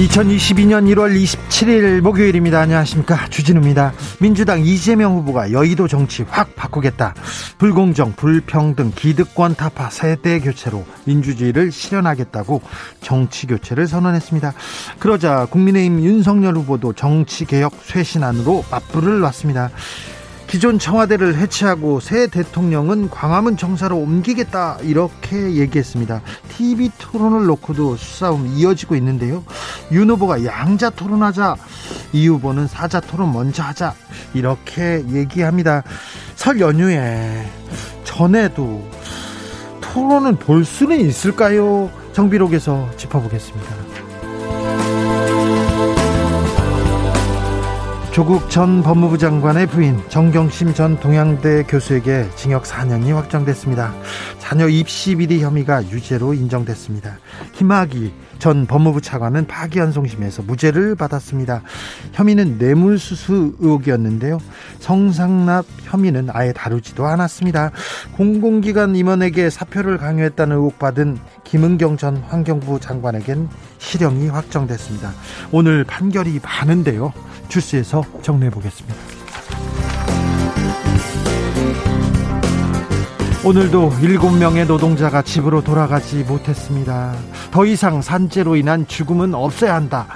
2022년 1월 27일 목요일입니다. 안녕하십니까. 주진우입니다. 민주당 이재명 후보가 여의도 정치 확 바꾸겠다. 불공정, 불평등, 기득권 타파, 세대 교체로 민주주의를 실현하겠다고 정치 교체를 선언했습니다. 그러자 국민의힘 윤석열 후보도 정치 개혁 쇄신안으로 맞불을 놨습니다. 기존 청와대를 해체하고 새 대통령은 광화문 정사로 옮기겠다 이렇게 얘기했습니다. TV 토론을 놓고도 수싸움 이어지고 있는데요. 윤 후보가 양자 토론하자, 이 후보는 사자 토론 먼저 하자 이렇게 얘기합니다. 설 연휴에 전에도 토론은 볼 수는 있을까요? 정비록에서 짚어보겠습니다. 조국 전 법무부 장관의 부인 정경심 전 동양대 교수에게 징역 4년이 확정됐습니다. 자녀 입시 비리 혐의가 유죄로 인정됐습니다. 김학의 전 법무부 차관은 파기환송심에서 무죄를 받았습니다. 혐의는 뇌물수수 의혹이었는데요. 성상납 혐의는 아예 다루지도 않았습니다. 공공기관 임원에게 사표를 강요했다는 의혹 받은 김은경 전 환경부 장관에겐 실형이 확정됐습니다. 오늘 판결이 많은데요. 주스에서 정리해 보겠습니다. 오늘도 7명의 노동자가 집으로 돌아가지 못했습니다. 더 이상 산재로 인한 죽음은 없어야 한다.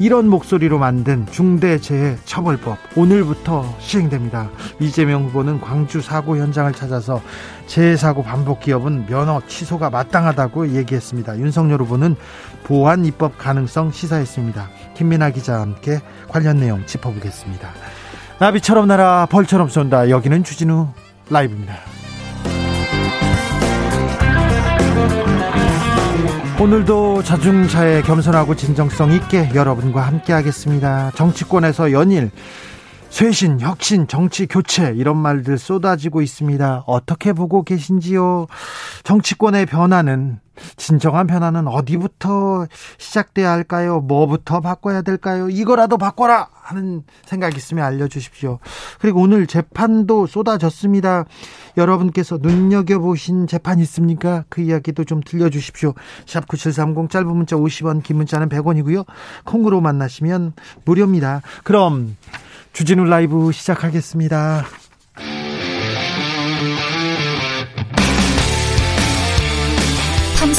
이런 목소리로 만든 중대재해처벌법 오늘부터 시행됩니다. 이재명 후보는 광주 사고 현장을 찾아서 재해 사고 반복 기업은 면허 취소가 마땅하다고 얘기했습니다. 윤석열 후보는 보안 입법 가능성 시사했습니다. 김민아 기자와 함께 관련 내용 짚어보겠습니다. 나비처럼 날아 벌처럼 쏜다. 여기는 주진우 라이브입니다. 오늘도 자중차에 겸손하고 진정성 있게 여러분과 함께 하겠습니다. 정치권에서 연일 쇄신, 혁신, 정치 교체 이런 말들 쏟아지고 있습니다. 어떻게 보고 계신지요? 정치권의 변화는 진정한 변화는 어디부터 시작돼야 할까요? 뭐부터 바꿔야 될까요? 이거라도 바꿔라 하는 생각 있으면 알려주십시오. 그리고 오늘 재판도 쏟아졌습니다. 여러분께서 눈여겨 보신 재판 있습니까? 그 이야기도 좀 들려주십시오. 샵 9730 짧은 문자 50원, 긴 문자는 100원이고요. 콩으로 만나시면 무료입니다. 그럼 주진우 라이브 시작하겠습니다.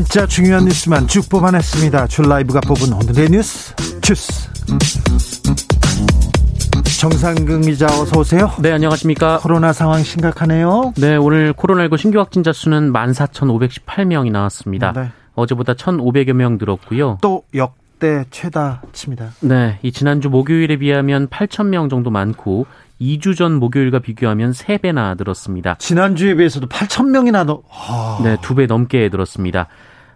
진짜 중요한 뉴스만 쭉 뽑아냈습니다. 줄 라이브가 뽑은 오늘의 뉴스 주스. 정상근 기자 어서 오세요. 네, 안녕하십니까. 코로나 상황 심각하네요. 네, 오늘 코로나19 신규 확진자 수는 14,518명이 나왔습니다. 네. 어제보다 1,500여 명 늘었고요. 또 역대 최다칩니다. 네, 이 지난주 목요일에 비하면 8,000명 정도 많고 2주 전 목요일과 비교하면 3배나 늘었습니다. 지난주에 비해서도 8천 명이나 더. 아... 네, 2배 넘게 늘었습니다.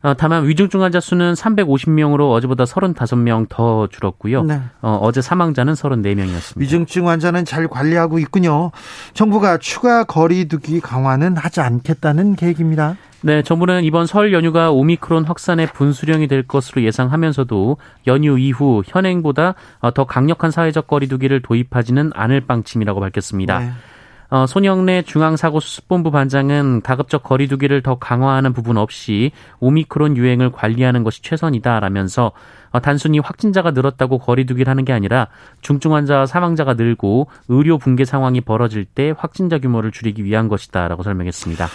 어, 다만 위중증 환자 수는 350명으로 어제보다 35명 더 줄었고요. 네. 어, 어제 사망자는 34명이었습니다. 위중증 환자는 잘 관리하고 있군요. 정부가 추가 거리두기 강화는 하지 않겠다는 계획입니다. 네, 정부는 이번 설 연휴가 오미크론 확산의 분수령이 될 것으로 예상하면서도 연휴 이후 현행보다 더 강력한 사회적 거리두기를 도입하지는 않을 방침이라고 밝혔습니다. 네. 어, 손영래 중앙사고수습본부 반장은 다급적 거리두기를 더 강화하는 부분 없이 오미크론 유행을 관리하는 것이 최선이다라면서 어, 단순히 확진자가 늘었다고 거리두기를 하는 게 아니라 중증 환자와 사망자가 늘고 의료 붕괴 상황이 벌어질 때 확진자 규모를 줄이기 위한 것이다라고 설명했습니다.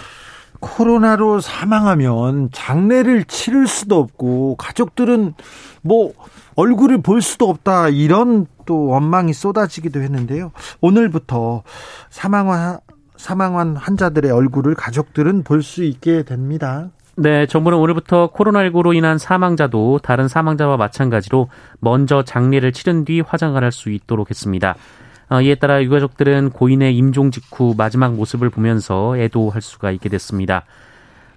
코로나로 사망하면 장례를 치를 수도 없고 가족들은 뭐 얼굴을 볼 수도 없다 이런 또 원망이 쏟아지기도 했는데요. 오늘부터 사망한 사망한 환자들의 얼굴을 가족들은 볼 수 있게 됩니다. 네, 정부는 오늘부터 코로나19로 인한 사망자도 다른 사망자와 마찬가지로 먼저 장례를 치른 뒤 화장을 할 수 있도록 했습니다. 어, 이에 따라 유가족들은 고인의 임종 직후 마지막 모습을 보면서 애도할 수가 있게 됐습니다.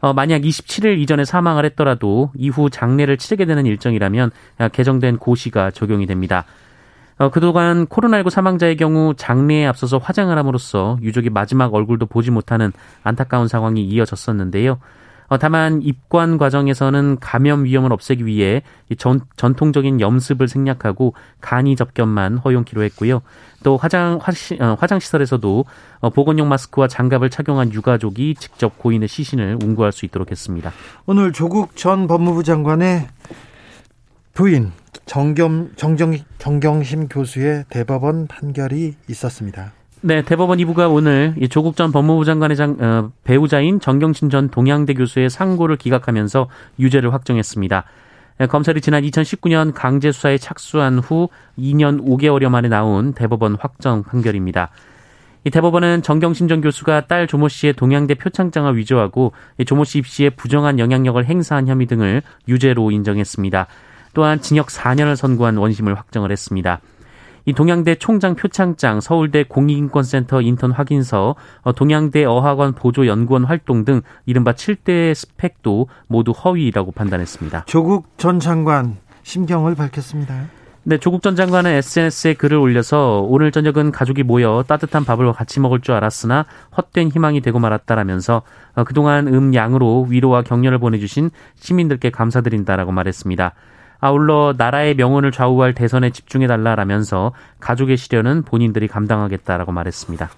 어, 만약 27일 이전에 사망을 했더라도 이후 장례를 치르게 되는 일정이라면 개정된 고시가 적용이 됩니다. 어, 그동안 코로나19 사망자의 경우 장례에 앞서서 화장을 함으로써 유족이 마지막 얼굴도 보지 못하는 안타까운 상황이 이어졌었는데요. 어, 다만 입관 과정에서는 감염 위험을 없애기 위해 전, 전통적인 염습을 생략하고 간이 접견만 허용키로 했고요. 또 화장 어, 화장 시설에서도 어, 보건용 마스크와 장갑을 착용한 유가족이 직접 고인의 시신을 운구할 수 있도록 했습니다. 오늘 조국 전 법무부 장관의 부인 정겸 정정 정경심 교수의 대법원 판결이 있었습니다. 네, 대법원 2부가 오늘 조국 전 법무부 장관의 장, 어, 배우자인 정경심 전 동양대 교수의 상고를 기각하면서 유죄를 확정했습니다. 네, 검찰이 지난 2019년 강제 수사에 착수한 후 2년 5개월여 만에 나온 대법원 확정 판결입니다. 이 대법원은 정경심 전 교수가 딸 조모 씨의 동양대 표창장을 위조하고 조모 씨 입시에 부정한 영향력을 행사한 혐의 등을 유죄로 인정했습니다. 또한 징역 4년을 선고한 원심을 확정을 했습니다. 이 동양대 총장 표창장, 서울대 공익인권센터 인턴 확인서, 어, 동양대 어학원 보조연구원 활동 등 이른바 7대 스펙도 모두 허위라고 판단했습니다. 조국 전 장관 심경을 밝혔습니다. 네, 조국 전 장관은 SNS에 글을 올려서 오늘 저녁은 가족이 모여 따뜻한 밥을 같이 먹을 줄 알았으나 헛된 희망이 되고 말았다라면서 어, 그동안 음양으로 위로와 격려를 보내주신 시민들께 감사드린다라고 말했습니다. 아울러 나라의 명운을 좌우할 대선에 집중해달라라면서 가족의 시련은 본인들이 감당하겠다라고 말했습니다.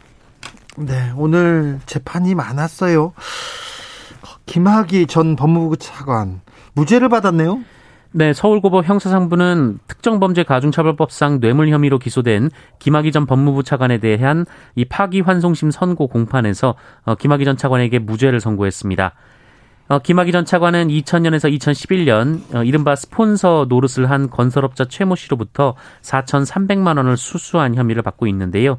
네, 오늘 재판이 많았어요. 김학의 전 법무부 차관 무죄를 받았네요. 네, 서울고법 형사상부는 특정범죄 가중처벌법상 뇌물 혐의로 기소된 김학의 전 법무부 차관에 대한 이 파기환송심 선고 공판에서 어, 김학의 전 차관에게 무죄를 선고했습니다. 어, 김학의 전 차관은 2000년에서 2011년 어, 이른바 스폰서 노릇을 한 건설업자 최모 씨로부터 4,300만 원을 수수한 혐의를 받고 있는데요.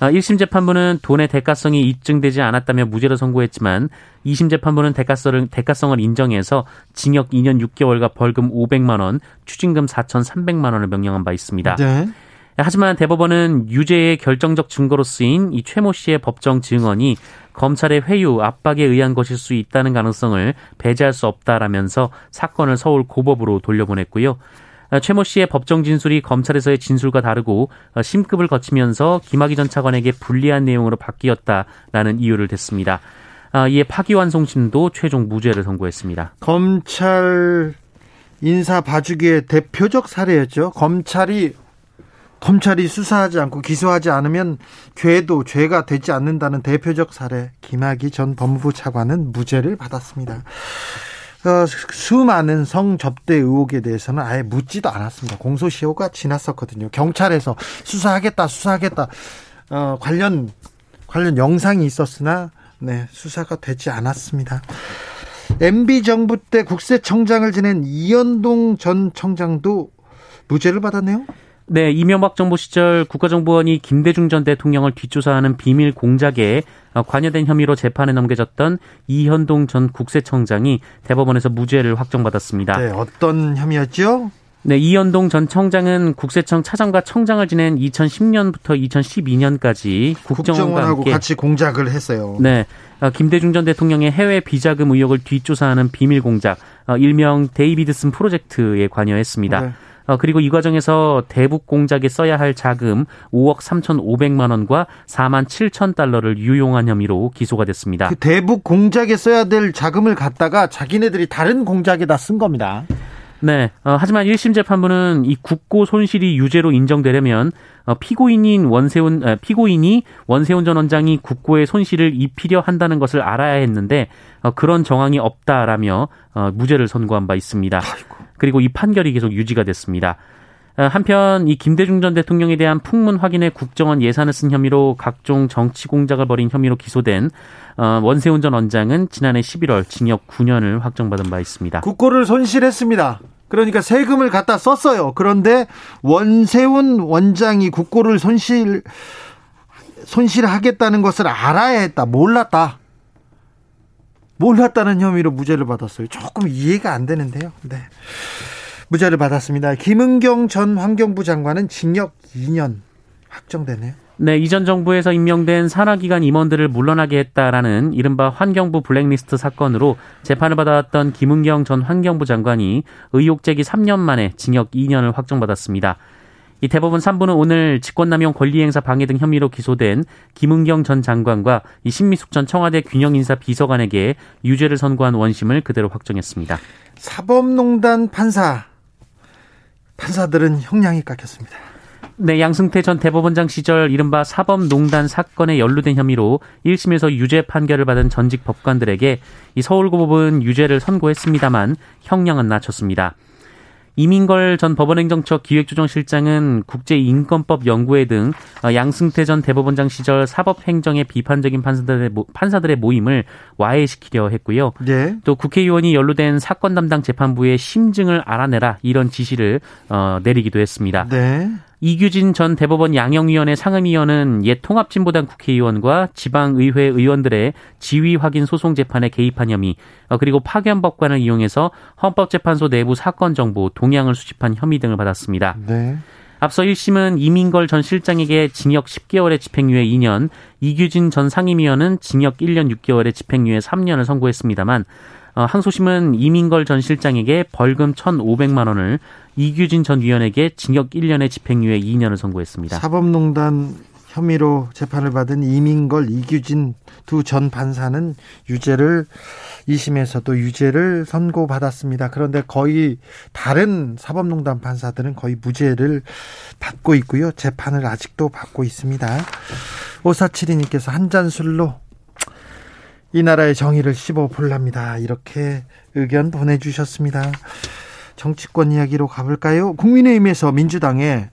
어, 1심 재판부는 돈의 대가성이 입증되지 않았다며 무죄를 선고했지만 2심 재판부는 대가성을, 대가성을 인정해서 징역 2년 6개월과 벌금 500만 원, 추징금 4,300만 원을 명령한 바 있습니다. 네. 하지만 대법원은 유죄의 결정적 증거로 쓰인 이 최모 씨의 법정 증언이 검찰의 회유, 압박에 의한 것일 수 있다는 가능성을 배제할 수 없다라면서 사건을 서울 고법으로 돌려보냈고요. 최모 씨의 법정 진술이 검찰에서의 진술과 다르고 심급을 거치면서 김학의 전 차관에게 불리한 내용으로 바뀌었다라는 이유를 댔습니다. 이에 파기환송심도 최종 무죄를 선고했습니다. 검찰 인사 봐주기의 대표적 사례였죠. 검찰이 검찰이 수사하지 않고 기소하지 않으면 죄도 죄가 되지 않는다는 대표적 사례 김학의 전 법무부 차관은 무죄를 받았습니다. 어, 수많은 성접대 의혹에 대해서는 아예 묻지도 않았습니다. 공소시효가 지났었거든요. 경찰에서 수사하겠다, 수사하겠다, 어, 관련, 관련 영상이 있었으나, 네, 수사가 되지 않았습니다. MB 정부 때 국세청장을 지낸 이현동 전 청장도 무죄를 받았네요. 네, 이명박 정부 시절 국가정보원이 김대중 전 대통령을 뒷조사하는 비밀 공작에 관여된 혐의로 재판에 넘겨졌던 이현동 전 국세청장이 대법원에서 무죄를 확정받았습니다. 네, 어떤 혐의였죠? 네, 이현동 전 청장은 국세청 차장과 청장을 지낸 2010년부터 2012년까지 국정원과 함께 같이 공작을 했어요. 네, 어, 김대중 전 대통령의 해외 비자금 의혹을 뒷조사하는 비밀 공작, 어, 일명 데이비드슨 프로젝트에 관여했습니다. 네. 어, 그리고 이 과정에서 대북 공작에 써야 할 자금 5억 3,500만 원과 4만 7천 달러를 유용한 혐의로 기소가 됐습니다. 그 대북 공작에 써야 될 자금을 갖다가 자기네들이 다른 공작에다 쓴 겁니다. 네. 어, 하지만 1심 재판부는 이 국고 손실이 유죄로 인정되려면 어, 피고인인 원세훈 어, 피고인이 원세훈 전 원장이 국고의 손실을 입히려 한다는 것을 알아야 했는데 어, 그런 정황이 없다라며 어, 무죄를 선고한 바 있습니다. 아이고. 그리고 이 판결이 계속 유지가 됐습니다. 어, 한편 이 김대중 전 대통령에 대한 풍문 확인에 국정원 예산을 쓴 혐의로 각종 정치 공작을 벌인 혐의로 기소된 어, 원세훈 전 원장은 지난해 11월 징역 9년을 확정받은 바 있습니다. 국고를 손실했습니다. 그러니까 세금을 갖다 썼어요. 그런데 원세훈 원장이 국고를 손실 손실하겠다는 것을 알아야 했다. 몰랐다. 몰랐다는 혐의로 무죄를 받았어요. 조금 이해가 안 되는데요. 네. 무죄를 받았습니다. 김은경 전 환경부 장관은 징역 2년 확정되네요. 네, 이전 정부에서 임명된 산하기관 임원들을 물러나게 했다라는 이른바 환경부 블랙리스트 사건으로 재판을 받아왔던 김은경 전 환경부 장관이 의혹 제기 3년 만에 징역 2년을 확정받았습니다. 이 대법원 3부는 오늘 직권남용 권리행사 방해 등 혐의로 기소된 김은경 전 장관과 이 신미숙 전 청와대 균형인사 비서관에게 유죄를 선고한 원심을 그대로 확정했습니다. 사법농단 판사 판사들은 형량이 깎였습니다. 네, 양승태 전 대법원장 시절 이른바 사법농단 사건에 연루된 혐의로 1심에서 유죄 판결을 받은 전직 법관들에게 이 서울고법은 유죄를 선고했습니다만 형량은 낮췄습니다. 이민걸 전 법원행정처 기획조정실장은 국제인권법 연구회 등 양승태 전 대법원장 시절 사법행정의 비판적인 판사들의, 판사들의 모임을 와해시키려 했고요. 네. 또 국회의원이 연루된 사건 담당 재판부의 심증을 알아내라 이런 지시를 어, 내리기도 했습니다. 네. 이규진 전 대법원 양형위원회 상임위원은 옛 통합진보당 국회의원과 지방의회 의원들의 지위 확인 소송 재판에 개입한 혐의, 어, 그리고 파견법관을 이용해서 헌법재판소 내부 사건 정보, 동향을 수집한 혐의 등을 받았습니다. 네. 앞서 1심은 이민걸 전 실장에게 징역 10개월의 집행유예 2년, 이규진 전 상임위원은 징역 1년 6개월의 집행유예 3년을 선고했습니다만 어, 항소심은 이민걸 전 실장에게 벌금 1,500만 원을 이규진 전 위원에게 징역 1년의 집행유예 2년을 선고했습니다. 사법농단 혐의로 재판을 받은 이민걸, 이규진 두 전 판사는 유죄를 2심에서도 유죄를 선고받았습니다. 그런데 거의 다른 사법농단 판사들은 거의 무죄를 받고 있고요. 재판을 아직도 받고 있습니다. 오사칠이님께서 한 잔 술로 이 나라의 정의를 씹어 볼랍니다. 이렇게 의견 보내주셨습니다. 정치권 이야기로 가볼까요? 국민의힘에서 민주당에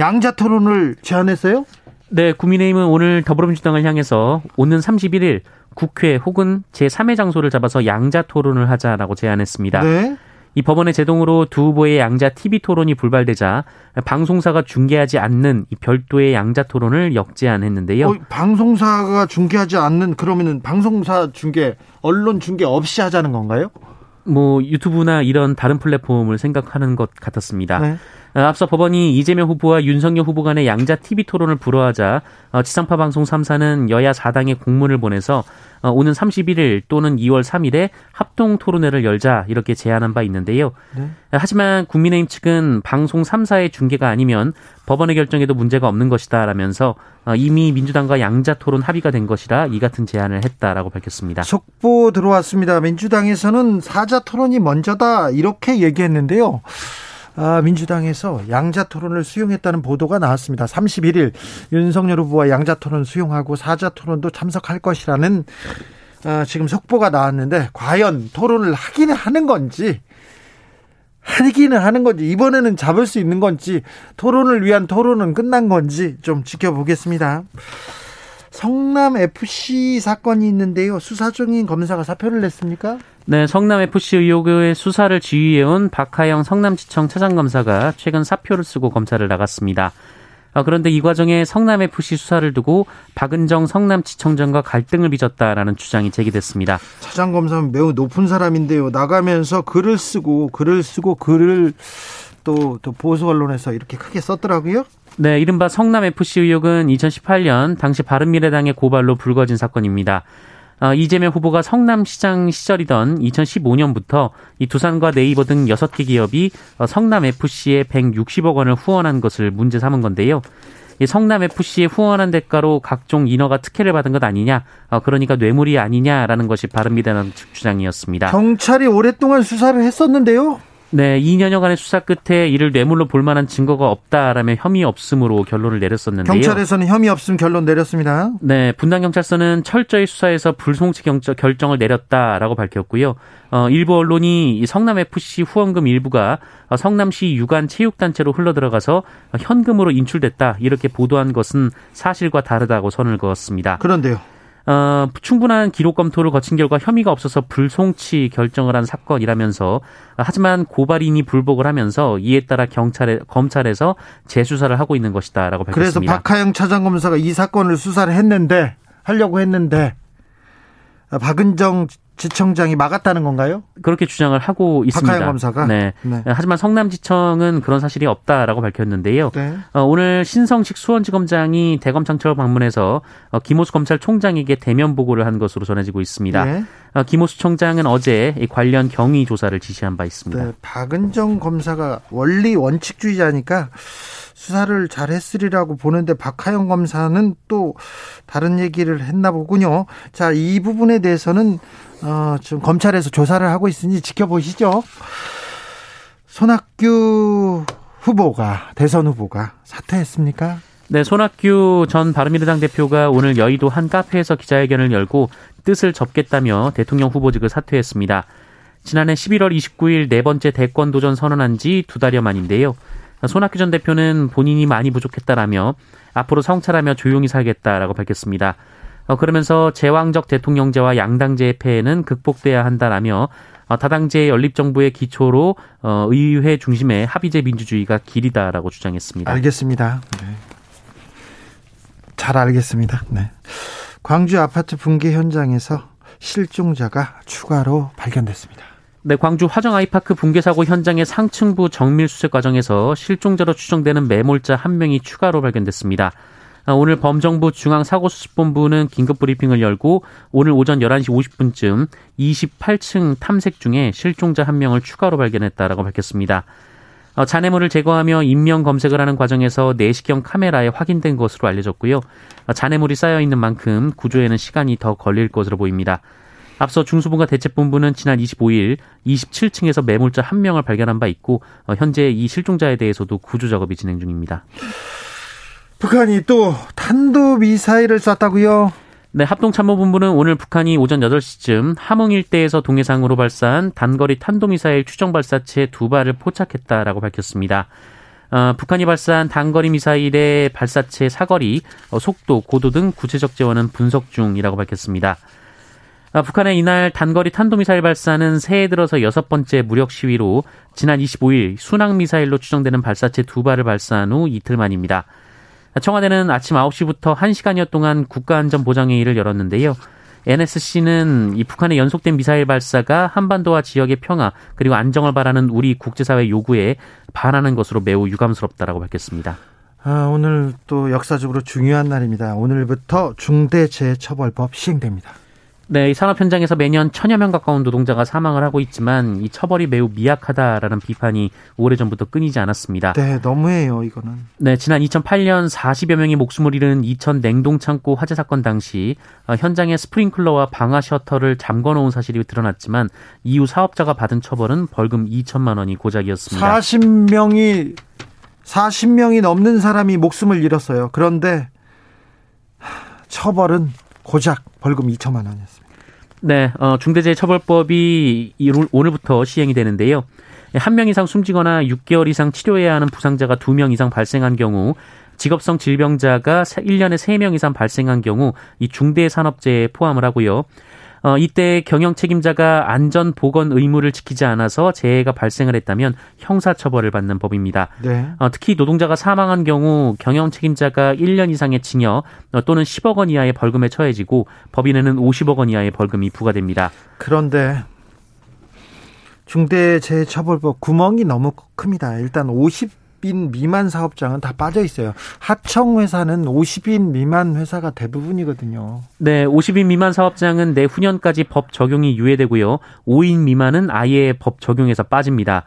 양자 토론을 제안했어요? 네, 국민의힘은 오늘 더불어민주당을 향해서 오는 31일 국회 혹은 제3의 장소를 잡아서 양자 토론을 하자라고 제안했습니다. 네. 이 법원의 제동으로 두 후보의 양자 TV 토론이 불발되자 방송사가 중계하지 않는 이 별도의 양자 토론을 역제안했는데요. 어, 방송사가 중계하지 않는 그러면은 방송사 중계, 언론 중계 없이 하자는 건가요? 뭐 유튜브나 이런 다른 플랫폼을 생각하는 것 같았습니다. 네. 어, 앞서 법원이 이재명 후보와 윤석열 후보 간의 양자 TV 토론을 불허하자 어, 지상파 방송 3사는 여야 4당에 공문을 보내서 어, 오는 31일 또는 2월 3일에 합동 토론회를 열자 이렇게 제안한 바 있는데요. 네. 하지만 국민의힘 측은 방송 3사의 중계가 아니면 법원의 결정에도 문제가 없는 것이다라면서 이미 민주당과 양자 토론 합의가 된 것이라 이 같은 제안을 했다라고 밝혔습니다. 속보 들어왔습니다. 민주당에서는 사자 토론이 먼저다 이렇게 얘기했는데요. 아, 민주당에서 양자 토론을 수용했다는 보도가 나왔습니다. 31일 윤석열 후보와 양자 토론 수용하고 사자 토론도 참석할 것이라는 아, 지금 속보가 나왔는데 과연 토론을 하기는 하는 건지 하기는 하는 건지 이번에는 잡을 수 있는 건지 토론을 위한 토론은 끝난 건지 좀 지켜보겠습니다. 성남 FC 사건이 있는데요. 수사 중인 검사가 사표를 냈습니까? 네, 성남 FC 의혹의 수사를 지휘해온 박하영 성남지청 차장검사가 최근 사표를 쓰고 검사를 나갔습니다. 아, 그런데 이 과정에 성남 FC 수사를 두고 박은정 성남지청장과 갈등을 빚었다라는 주장이 제기됐습니다. 차장 검사는 매우 높은 사람인데요. 나가면서 글을 쓰고 글을 쓰고 글을 또, 또 보수 언론에서 이렇게 크게 썼더라고요. 네, 이른바 성남 FC 의혹은 2018년 당시 바른미래당의 고발로 불거진 사건입니다. 어, 이재명 후보가 성남시장 시절이던 2015년부터 이 두산과 네이버 등 6개 기업이 어, 성남FC에 160억 원을 후원한 것을 문제 삼은 건데요. 이 성남FC에 후원한 대가로 각종 인허가 특혜를 받은 것 아니냐, 어, 그러니까 뇌물이 아니냐라는 것이 바른미래당 측 주장이었습니다. 경찰이 오랫동안 수사를 했었는데요. 네, 2년여간의 수사 끝에 이를 뇌물로 볼 만한 증거가 없다라며 혐의 없음으로 결론을 내렸었는데요. 경찰에서는 혐의 없음 결론 내렸습니다. 네, 분당 경찰서는 철저히 수사해서 불송치 결정을 내렸다라고 밝혔고요. 어, 일부 언론이 성남 FC 후원금 일부가 성남시 유관 체육단체로 흘러들어가서 현금으로 인출됐다 이렇게 보도한 것은 사실과 다르다고 선을 그었습니다. 그런데요. 어, 충분한 기록 검토를 거친 결과 혐의가 없어서 불송치 결정을 한 사건이라면서 하지만 고발인이 불복을 하면서 이에 따라 경찰에 검찰에서 재수사를 하고 있는 것이다라고 밝혔습니다. 그래서 박하영 차장검사가 이 사건을 수사를 했는데 하려고 했는데 박은정 지청장이 막았다는 건가요? 그렇게 주장을 하고 있습니다. 박하영 검사가. 네. 네. 하지만 성남지청은 그런 사실이 없다라고 밝혔는데요. 네. 어, 오늘 신성식 수원지검장이 대검장처를 방문해서 어, 김호수 검찰총장에게 대면 보고를 한 것으로 전해지고 있습니다. 네. 어, 김호수 총장은 어제 관련 경위 조사를 지시한 바 있습니다. 네. 박은정 검사가 원리 원칙주의자니까 수사를 잘 했으리라고 보는데 박하영 검사는 또 다른 얘기를 했나 보군요. 자, 이 부분에 대해서는 어, 지금 검찰에서 조사를 하고 있으니 지켜보시죠. 손학규 후보가 대선 후보가 사퇴했습니까? 네, 손학규 전 바른미래당 대표가 오늘 여의도 한 카페에서 기자회견을 열고 뜻을 접겠다며 대통령 후보직을 사퇴했습니다. 지난해 11월 29일 네 번째 대권 도전 선언한 지 두 달여 만인데요. 손학규 전 대표는 본인이 많이 부족했다라며 앞으로 성찰하며 조용히 살겠다라고 밝혔습니다. 어, 그러면서 제왕적 대통령제와 양당제의 폐해는 극복돼야 한다라며 어, 다당제 연립정부의 기초로 어, 의회 중심의 합의제 민주주의가 길이다라고 주장했습니다. 알겠습니다. 네. 잘 알겠습니다. 네. 광주 아파트 붕괴 현장에서 실종자가 추가로 발견됐습니다. 네, 광주 화정 아이파크 붕괴 사고 현장의 상층부 정밀 수색 과정에서 실종자로 추정되는 매몰자 한 명이 추가로 발견됐습니다. 아, 오늘 범정부 중앙사고수습본부는 긴급 브리핑을 열고 오늘 오전 11시 50분쯤 28층 탐색 중에 실종자 한 명을 추가로 발견했다라고 밝혔습니다. 어, 잔해물을 제거하며 인명 검색을 하는 과정에서 내시경 카메라에 확인된 것으로 알려졌고요. 어, 잔해물이 쌓여 있는 만큼 구조에는 시간이 더 걸릴 것으로 보입니다. 앞서 중수본과 대책본부는 지난 25일 27층에서 매몰자 한 명을 발견한 바 있고 어, 현재 이 실종자에 대해서도 구조 작업이 진행 중입니다. 북한이 또 탄도 미사일을 쐈다고요? 네, 합동참모본부는 오늘 북한이 오전 8시쯤 함흥 일대에서 동해상으로 발사한 단거리 탄도미사일 추정 발사체 두 발을 포착했다라고 밝혔습니다. 어, 북한이 발사한 단거리 미사일의 발사체 사거리, 어, 속도, 고도 등 구체적 재원은 분석 중이라고 밝혔습니다. 아, 북한의 이날 단거리 탄도미사일 발사는 새해 들어서 여섯 번째 무력 시위로 지난 25일 순항미사일로 추정되는 발사체 두 발을 발사한 후 이틀 만입니다. 청와대는 아침 9시부터 1시간여 동안 국가안전보장회의를 열었는데요. NSC는 이 북한의 연속된 미사일 발사가 한반도와 지역의 평화 그리고 안정을 바라는 우리 국제사회 요구에 반하는 것으로 매우 유감스럽다라고 밝혔습니다. 아, 오늘 또 역사적으로 중요한 날입니다. 오늘부터 중대재해처벌법 시행됩니다. 네, 이 산업 현장에서 매년 천여 명 가까운 노동자가 사망을 하고 있지만 이 처벌이 매우 미약하다라는 비판이 오래전부터 끊이지 않았습니다. 네, 너무해요, 이거는. 네, 지난 2008년 40여 명이 목숨을 잃은 이천 냉동 창고 화재 사건 당시 어, 현장에 스프링클러와 방화 셔터를 잠궈 놓은 사실이 드러났지만 이후 사업자가 받은 처벌은 벌금 2천만 원이 고작이었습니다. 40명이 40명이 넘는 사람이 목숨을 잃었어요. 그런데 처벌은 고작 벌금 2천만 원이었습니다. 네, 어, 중대재해처벌법이 오늘부터 시행이 되는데요. 한 명 이상 숨지거나 6개월 이상 치료해야 하는 부상자가 2명 이상 발생한 경우 직업성 질병자가 1년에 3명 이상 발생한 경우 이 중대산업재해에 포함을 하고요. 어, 이때 경영 책임자가 안전 보건 의무를 지키지 않아서 재해가 발생을 했다면 형사처벌을 받는 법입니다. 네. 어, 특히 노동자가 사망한 경우 경영 책임자가 1년 이상의 징역 어, 또는 10억 원 이하의 벌금에 처해지고 법인에는 50억 원 이하의 벌금이 부과됩니다. 그런데 중대재해처벌법 구멍이 너무 큽니다. 일단 50 50인 미만 사업장은 다 빠져 있어요. 하청 회사는 50인 미만 회사가 대부분이거든요. 네, 50인 미만 사업장은 내후년까지 법 적용이 유예되고요. 5인 미만은 아예 법 적용에서 빠집니다.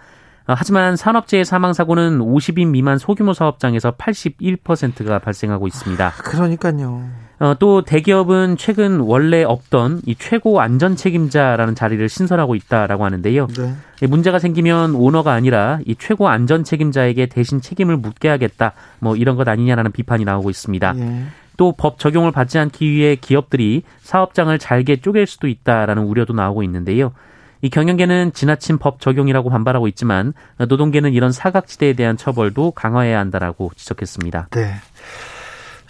어, 하지만 산업재해 사망 사고는 50인 미만 소규모 사업장에서 81%가 발생하고 있습니다. 그러니까요. 어, 또 대기업은 최근 원래 없던 이 최고 안전 책임자라는 자리를 신설하고 있다라고 하는데요. 네. 문제가 생기면 오너가 아니라 이 최고 안전 책임자에게 대신 책임을 묻게 하겠다. 뭐 이런 것 아니냐라는 비판이 나오고 있습니다. 예. 또법 적용을 받지 않기 위해 기업들이 사업장을 잘게 쪼갤 수도 있다라는 우려도 나오고 있는데요. 이 경영계는 지나친 법 적용이라고 반발하고 있지만 노동계는 이런 사각지대에 대한 처벌도 강화해야 한다라고 지적했습니다. 네.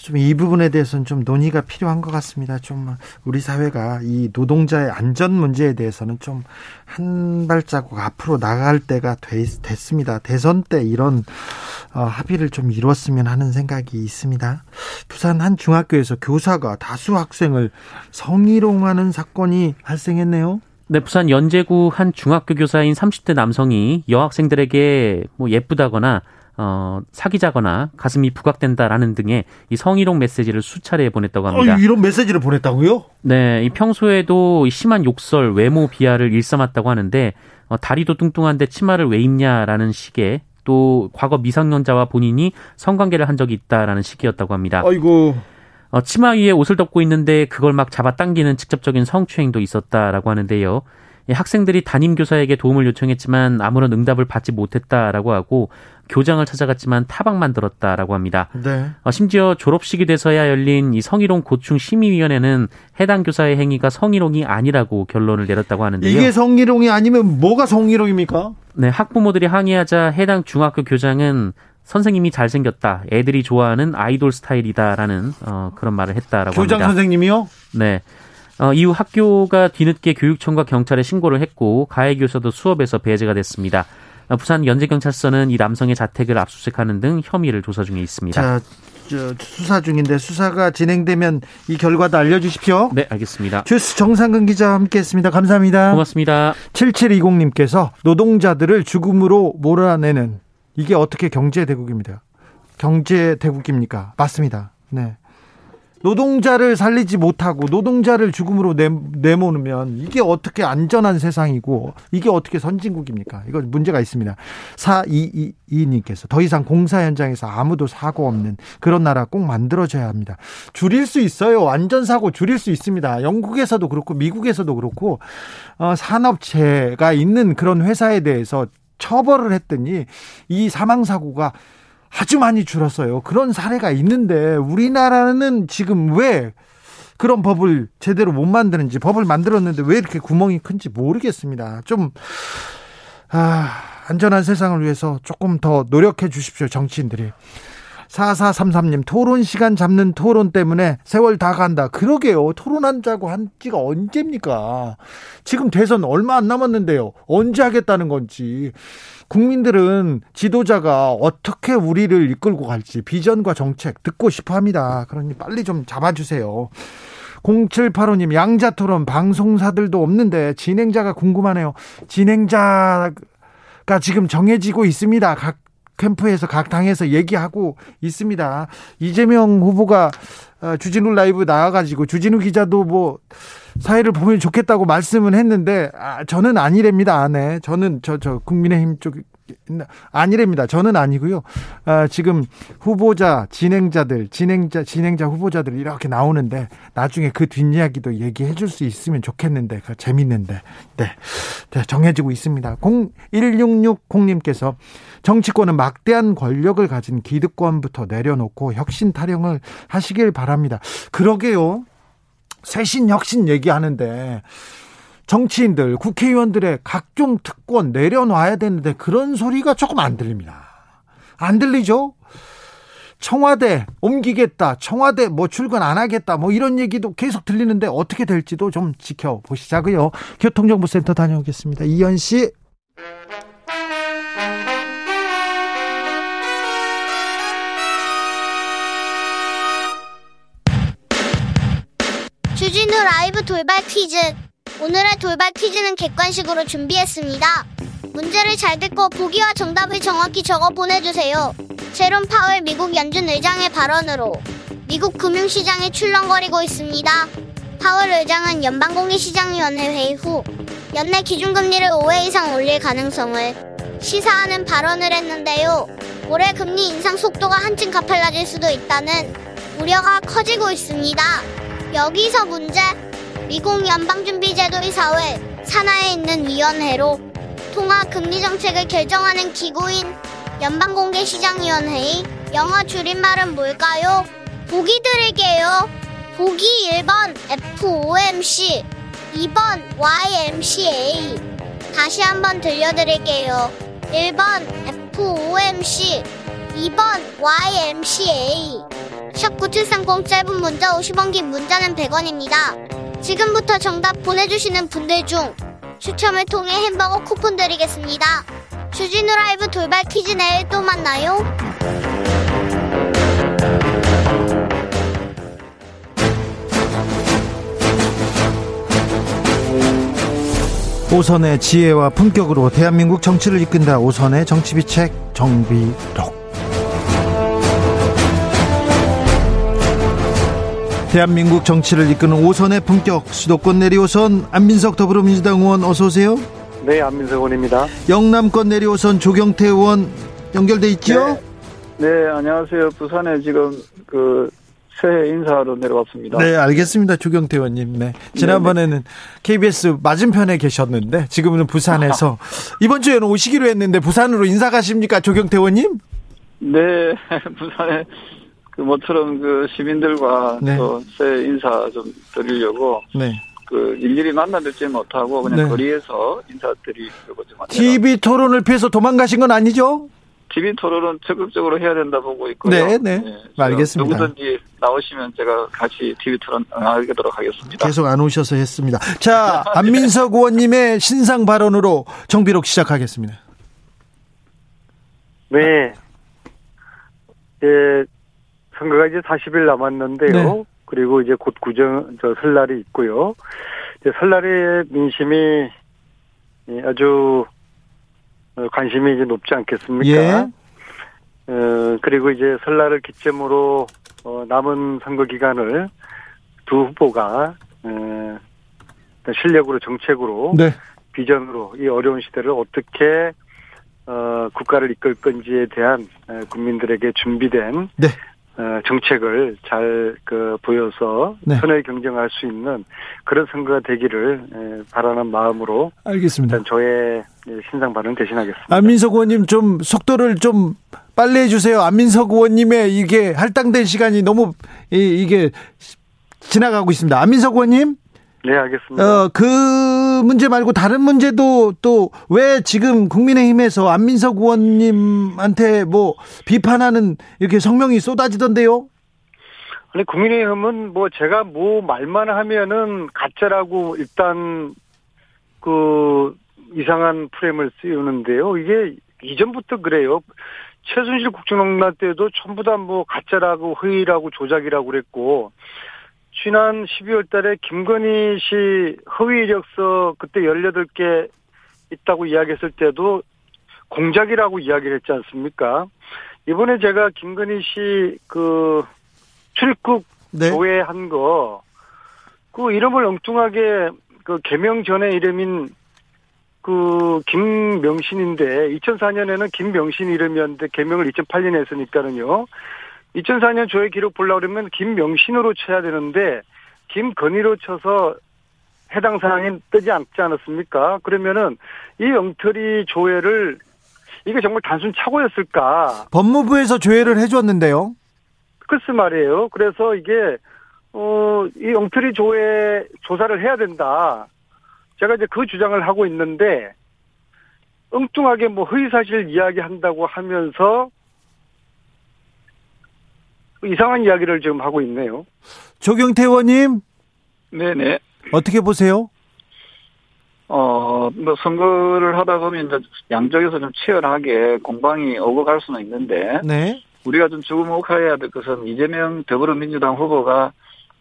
좀 이 부분에 대해서는 좀 논의가 필요한 것 같습니다. 좀 우리 사회가 이 노동자의 안전 문제에 대해서는 좀 한 발자국 앞으로 나갈 때가 됐습니다. 대선 때 이런 어, 합의를 좀 이뤘으면 하는 생각이 있습니다. 부산 한 중학교에서 교사가 다수 학생을 성희롱하는 사건이 발생했네요. 네, 부산 연제구 한 중학교 교사인 30대 남성이 여학생들에게 뭐 예쁘다거나 어, 사귀자거나 가슴이 부각된다라는 등의 이 성희롱 메시지를 수차례 보냈다고 합니다. 어, 이런 메시지를 보냈다고요? 네, 이 평소에도 심한 욕설, 외모 비하를 일삼았다고 하는데 어, 다리도 뚱뚱한데 치마를 왜 입냐라는 식의 또 과거 미성년자와 본인이 성관계를 한 적이 있다라는 식이었다고 합니다. 아이고. 어, 치마 위에 옷을 덮고 있는데 그걸 막 잡아당기는 직접적인 성추행도 있었다라고 하는데요. 학생들이 담임 교사에게 도움을 요청했지만 아무런 응답을 받지 못했다라고 하고 교장을 찾아갔지만 타박만 들었다라고 합니다. 네. 어, 심지어 졸업식이 돼서야 열린 이 성희롱 고충 심의위원회는 해당 교사의 행위가 성희롱이 아니라고 결론을 내렸다고 하는데요. 이게 성희롱이 아니면 뭐가 성희롱입니까? 네, 학부모들이 항의하자 해당 중학교 교장은 선생님이 잘생겼다. 애들이 좋아하는 아이돌 스타일이다라는 어, 그런 말을 했다라고 교장 합니다. 교장 선생님이요? 네. 어, 이후 학교가 뒤늦게 교육청과 경찰에 신고를 했고 가해 교사도 수업에서 배제가 됐습니다. 어, 부산 연제경찰서는 이 남성의 자택을 압수수색하는 등 혐의를 조사 중에 있습니다. 자, 저, 수사 중인데 수사가 진행되면 이 결과도 알려주십시오. 네, 알겠습니다. 주스 정상근 기자와 함께했습니다. 감사합니다. 고맙습니다. 7720님께서 노동자들을 죽음으로 몰아내는 이게 어떻게 경제 대국입니다. 경제 대국입니까? 맞습니다. 네. 노동자를 살리지 못하고 노동자를 죽음으로 내, 내모으면 이게 어떻게 안전한 세상이고 이게 어떻게 선진국입니까? 이거 문제가 있습니다. 4222님께서 더 이상 공사 현장에서 아무도 사고 없는 그런 나라 꼭 만들어져야 합니다. 줄일 수 있어요. 안전사고 줄일 수 있습니다. 영국에서도 그렇고 미국에서도 그렇고 어, 산업체가 있는 그런 회사에 대해서 처벌을 했더니 이 사망 사고가 아주 많이 줄었어요. 그런 사례가 있는데 우리나라는 지금 왜 그런 법을 제대로 못 만드는지 법을 만들었는데 왜 이렇게 구멍이 큰지 모르겠습니다. 좀 아, 안전한 세상을 위해서 조금 더 노력해 주십시오, 정치인들이. 4433님, 토론 시간 잡는 토론 때문에 세월 다 간다. 그러게요. 토론한자고 한 지가 언제입니까? 지금 대선 얼마 안 남았는데요. 언제 하겠다는 건지. 국민들은 지도자가 어떻게 우리를 이끌고 갈지 비전과 정책 듣고 싶어 합니다. 그러니 빨리 좀 잡아주세요. 0785님, 양자 토론 방송사들도 없는데 진행자가 궁금하네요. 진행자가 지금 정해지고 있습니다. 각 캠프에서 각 당에서 얘기하고 있습니다. 이재명 후보가 어, 주진우 라이브 나와가지고 주진우 기자도 뭐 사회를 보면 좋겠다고 말씀은 했는데 아, 저는 아니랍니다. 네, 저는 저 저 국민의힘 쪽 아니랍니다. 저는 아니고요. 아, 지금 후보자, 진행자들, 진행자, 진행자 후보자들 이렇게 나오는데 나중에 그 뒷이야기도 얘기해 줄 수 있으면 좋겠는데, 그 재밌는데. 네. 네. 정해지고 있습니다. 0166님께서 정치권은 막대한 권력을 가진 기득권부터 내려놓고 혁신 타령을 하시길 바랍니다. 그러게요. 쇄신 혁신 얘기하는데 정치인들, 국회의원들의 각종 특권 내려놔야 되는데 그런 소리가 조금 안 들립니다. 안 들리죠? 청와대 옮기겠다, 청와대 뭐 출근 안 하겠다, 뭐 이런 얘기도 계속 들리는데 어떻게 될지도 좀 지켜보시자고요. 교통정보센터 다녀오겠습니다. 이현 씨. 주진우 라이브 돌발 퀴즈. 오늘의 돌발 퀴즈는 객관식으로 준비했습니다. 문제를 잘 듣고 보기와 정답을 정확히 적어 보내주세요. 제롬 파월 미국 연준 의장의 발언으로 미국 금융시장이 출렁거리고 있습니다. 파월 의장은 연방공개시장위원회 회의 후 연내 기준금리를 5회 이상 올릴 가능성을 시사하는 발언을 했는데요. 올해 금리 인상 속도가 한층 가팔라질 수도 있다는 우려가 커지고 있습니다. 여기서 문제. 미국 연방준비제도이사회 산하에 있는 위원회로 통화 금리 정책을 결정하는 기구인 연방공개시장위원회의 영어 줄임말은 뭘까요? 보기 드릴게요. 보기 1번 FOMC, 2번 YMCA. 다시 한번 들려드릴게요. 1번 FOMC, 2번 YMCA. 샵9730 짧은 문자 50원 긴 문자는 100원입니다. 지금부터 정답 보내주시는 분들 중 추첨을 통해 햄버거 쿠폰 드리겠습니다. 주진우 라이브 돌발 퀴즈 내일 또 만나요. 오선의 지혜와 품격으로 대한민국 정치를 이끈다. 오선의 정치비책 정비록. 대한민국 정치를 이끄는 오선의 품격 수도권 내리오선 안민석 더불어민주당 의원 어서 오세요. 네, 안민석 의원입니다. 영남권 내리오선 조경태 의원 연결돼 있죠? 네, 네 안녕하세요. 부산에 지금 그 새해 인사로 내려왔습니다. 네, 알겠습니다. 조경태 의원님. 네. 지난번에는 KBS 맞은편에 계셨는데 지금은 부산에서 이번 주에는 오시기로 했는데 부산으로 인사 가십니까? 조경태 의원님? 네, 부산에 그 모처럼 그 시민들과 네. 또새 인사 좀 드리려고 네. 그 일일이 만나 뵙지 못하고 그냥 네. 거리에서 인사드리려고 좀 TV 토론을 피해서 도망가신 건 아니죠? TV 토론은 적극적으로 해야 된다 보고 있고요. 네, 네. 네 알겠습니다. 누구든지 나오시면 제가 같이 TV 토론 하도록 하겠습니다. 계속 안 오셔서 했습니다. 자, 안민석 의원님의 신상 발언으로 정비록 시작하겠습니다. 네. 예, 선거가 이제 40일 남았는데요. 네. 그리고 이제 곧 구정, 저 설날이 있고요. 이제 설날의 민심이 아주 어, 관심이 이제 높지 않겠습니까? 예. 어, 그리고 이제 설날을 기점으로 어, 남은 선거 기간을 두 후보가 어, 실력으로 정책으로 네. 비전으로 이 어려운 시대를 어떻게 어, 국가를 이끌 건지에 대한 어, 국민들에게 준비된 네. 어, 정책을 잘 그 보여서 네. 선을 경쟁할 수 있는 그런 선거가 되기를 바라는 마음으로 알겠습니다. 일단 저의 신상 발언 대신하겠습니다. 안민석 의원님 좀 속도를 좀 빨리 해주세요. 안민석 의원님의 이게 할당된 시간이 너무 이 게 지나가고 있습니다. 안민석 의원님. 네, 알겠습니다. 어, 그 문제 말고 다른 문제도 또 왜 지금 국민의힘에서 안민석 의원님한테 뭐 비판하는 이렇게 성명이 쏟아지던데요? 아니, 국민의힘은 뭐 제가 뭐 말만 하면은 가짜라고 일단 그 이상한 프레임을 씌우는데요. 이게 이전부터 그래요. 최순실 국정농단 때도 전부 다 뭐 가짜라고 허위라고 조작이라고 그랬고 지난 12월 달에 김건희 씨 허위 이력서 그때 18개 있다고 이야기했을 때도 공작이라고 이야기를 했지 않습니까? 이번에 제가 김건희 씨 그 출입국 네. 조회한 거, 그 이름을 엉뚱하게 그 개명 전에 이름인 그 김명신인데 2004년에는 김명신 이름이었는데 개명을 2008년에 했으니까는요. 2004년 조회 기록 보려고 그러면 김명신으로 쳐야 되는데 김건희로 쳐서 해당 사항이 뜨지 않지 않았습니까? 그러면은 이 엉터리 조회를 이게 정말 단순 착오였을까? 법무부에서 조회를 해줬는데요. 글쎄 말이에요. 그래서 이게 어이 엉터리 조회 조사를 해야 된다. 제가 이제 그 주장을 하고 있는데 엉뚱하게 뭐 허위사실 이야기한다고 하면서 이상한 이야기를 지금 하고 있네요. 조경태 의원님. 네네. 어떻게 보세요? 어, 뭐, 선거를 하다 보면 이제 양쪽에서 좀 치열하게 공방이 오고 갈 수는 있는데. 네. 우리가 좀 주목해야 될 것은 이재명 더불어민주당 후보가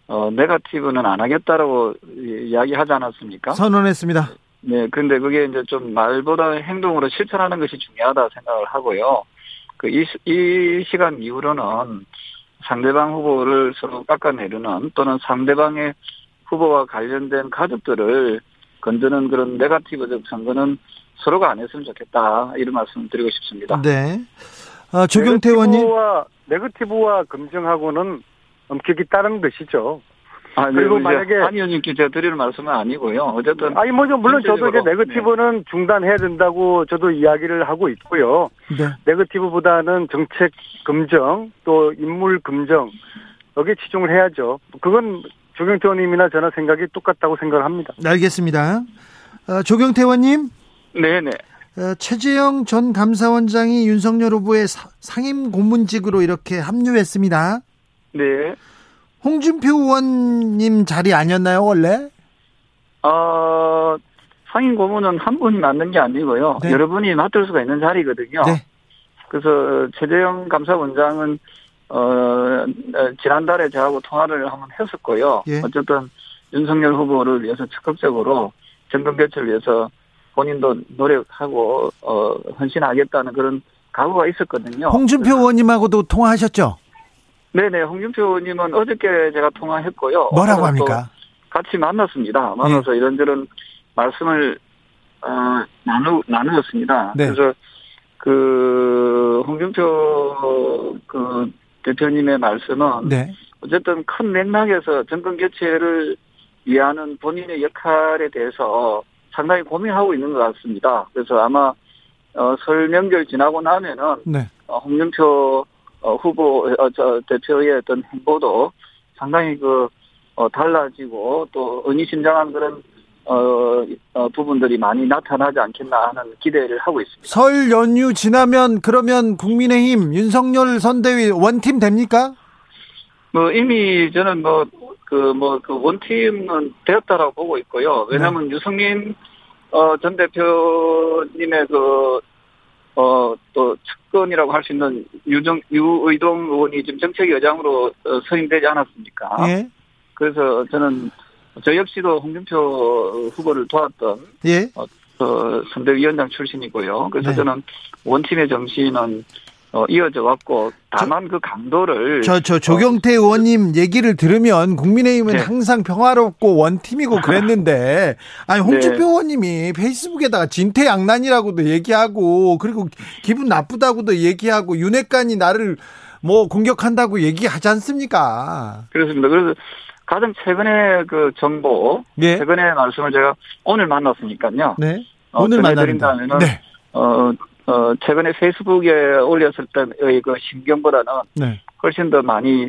어, 네가티브는 안 하겠다라고 이야기하지 않았습니까? 선언했습니다. 네, 근데 그게 이제 좀 말보다 행동으로 실천하는 것이 중요하다 생각을 하고요. 그, 이, 이 시간 이후로는 상대방 후보를 서로 깎아내리는 또는 상대방의 후보와 관련된 가족들을 건드는 그런 네가티브적 선거는 서로가 안 했으면 좋겠다 이런 말씀을 드리고 싶습니다. 네. 아, 조경태 의원님. 네거티브와, 네거티브와 검증하고는 엄격히 따르는 것이죠. 아, 네, 그리고 이제 만약에- 안 의원님께 제가 드리는 말씀은 아니고요. 어쨌든 아니 뭐 물론 저도 이제 네거티브는 중단해야 된다고 저도 이야기를 하고 있고요. 네. 네거티브보다는 정책 검증 또 인물 검증 여기에 치중을 해야죠. 그건 조경태 의원님이나 저나 생각이 똑같다고 생각을 합니다. 알겠습니다. 어, 조경태 의원님, 네네. 어, 최재형 전 감사원장이 윤석열 후보의 사- 상임 고문직으로 이렇게 합류했습니다. 네. 홍준표 의원님 자리 아니었나요, 원래? 어, 상임 고문은 한 분이 맡는 게 아니고요. 네. 여러 분이 맡을 수가 있는 자리거든요. 네. 그래서 최재형 감사원장은 어, 어, 지난달에 저하고 통화를 한번 했었고요. 예. 어쨌든 윤석열 후보를 위해서 적극적으로 정권 교체를 위해서 본인도 노력하고 어, 헌신하겠다는 그런 각오가 있었거든요. 홍준표 의원님하고도 통화하셨죠? 네네, 홍준표 의원님은 어저께 제가 통화했고요. 뭐라고 합니까? 같이 만났습니다. 만나서 네. 이런저런 말씀을 어, 나누 나누었습니다. 네. 그래서 그 홍준표 그 대표님의 말씀은 네. 어쨌든 큰 맥락에서 정권 교체를 위하는 본인의 역할에 대해서 상당히 고민하고 있는 것 같습니다. 그래서 아마 어, 설 명절 지나고 나면은 네. 어, 홍준표 어, 후보 어, 저 대표의 어떤 행보도 상당히 그 어, 달라지고 또 의미심장한 그런 어, 어, 부분들이 많이 나타나지 않겠나 하는 기대를 하고 있습니다. 설 연휴 지나면 그러면 국민의힘 윤석열 선대위 원팀 됩니까? 뭐 이미 저는 뭐 그 뭐 그 원팀은 되었다라고 보고 있고요. 왜냐하면 유승민 어, 전 대표님의 그 어, 또 측근이라고 할 수 있는 유정, 유의동 의원이 지금 정책 여장으로 어, 서임되지 않았습니까? 예. 그래서 저는 저 역시도 홍준표 후보를 도왔던 예. 어, 선대위원장 출신이고요. 그래서 네. 저는 원팀의 정신은 어, 이어져 왔고 다만 그 강도를 저, 저, 조경태 의원님 얘기를 들으면 국민의힘은 네. 항상 평화롭고 원팀이고 그랬는데, 아니, 홍준표 네. 의원님이 페이스북에다가 진퇴양난이라고도 얘기하고, 그리고 기분 나쁘다고도 얘기하고, 윤핵관이 나를 뭐 공격한다고 얘기하지 않습니까? 그렇습니다. 그래서 가장 최근에 그 정보, 예. 최근에 말씀을 제가 오늘 만났으니까요. 네. 어, 오늘 만나는다. 전해드린다면은 네. 어, 어, 최근에 페이스북에 올렸을 때의 그 심경보다는 네. 훨씬 더 많이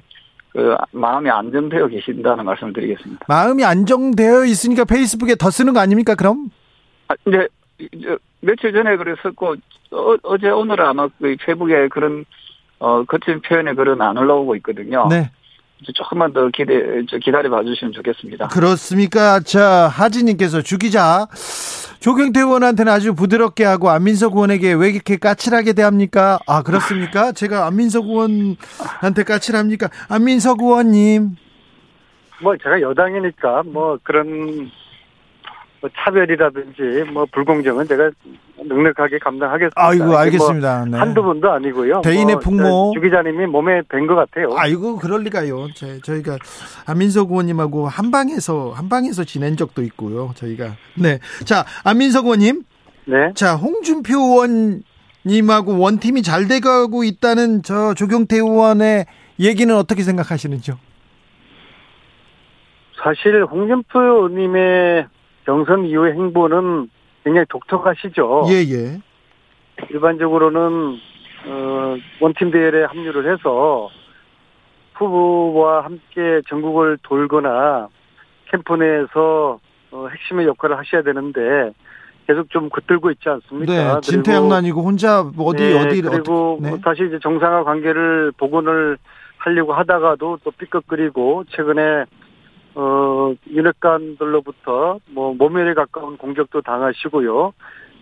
그 마음이 안정되어 계신다는 말씀을 드리겠습니다. 마음이 안정되어 있으니까 페이스북에 더 쓰는 거 아닙니까, 그럼? 아, 이제 이제 며칠 전에 그랬었고 어, 제 오늘은 아마 그 페이북에 그런 어, 거친 표현의 글은 안 올라오고 있거든요. 네. 조금만 더 기대 저 기다려 봐주시면 좋겠습니다. 그렇습니까? 자, 하지님께서 주기자, 조경태 의원한테는 아주 부드럽게 하고 안민석 의원에게 왜 이렇게 까칠하게 대합니까? 아, 그렇습니까? 제가 안민석 의원한테 까칠합니까? 안민석 의원님. 뭐 제가 여당이니까 뭐 그런 뭐 차별이라든지 뭐 불공정은 제가 넉넉하게 감당하겠습니다. 아이고, 이게 알겠습니다. 뭐 네. 한두 번도 아니고요. 대인의 뭐 풍모. 주 기자님이 몸에 밴것 같아요. 아이고, 그럴 리가요. 제, 저희가 안민석 의원님하고 한 방에서, 한 방에서 지낸 적도 있고요. 저희가. 네. 자, 안민석 의원님. 네. 자, 홍준표 의원님하고 원팀이 잘 돼가고 있다는 저 조경태 의원의 얘기는 어떻게 생각하시는지요? 사실 홍준표 의원님의 경선 이후의 행보는 굉장히 독특하시죠. 예, 예. 일반적으로는 어, 원팀 대회에 합류를 해서 후보와 함께 전국을 돌거나 캠프 내에서 어, 핵심의 역할을 하셔야 되는데 계속 좀 겉들고 있지 않습니까? 네, 그리고 진퇴양난이고 혼자 뭐 어디 네, 어디 그리고 네. 뭐 다시 이제 정상화 관계를 복원을 하려고 하다가도 또 삐걱거리고 최근에 어 윤핵관들로부터 뭐 모멸에 가까운 공격도 당하시고요.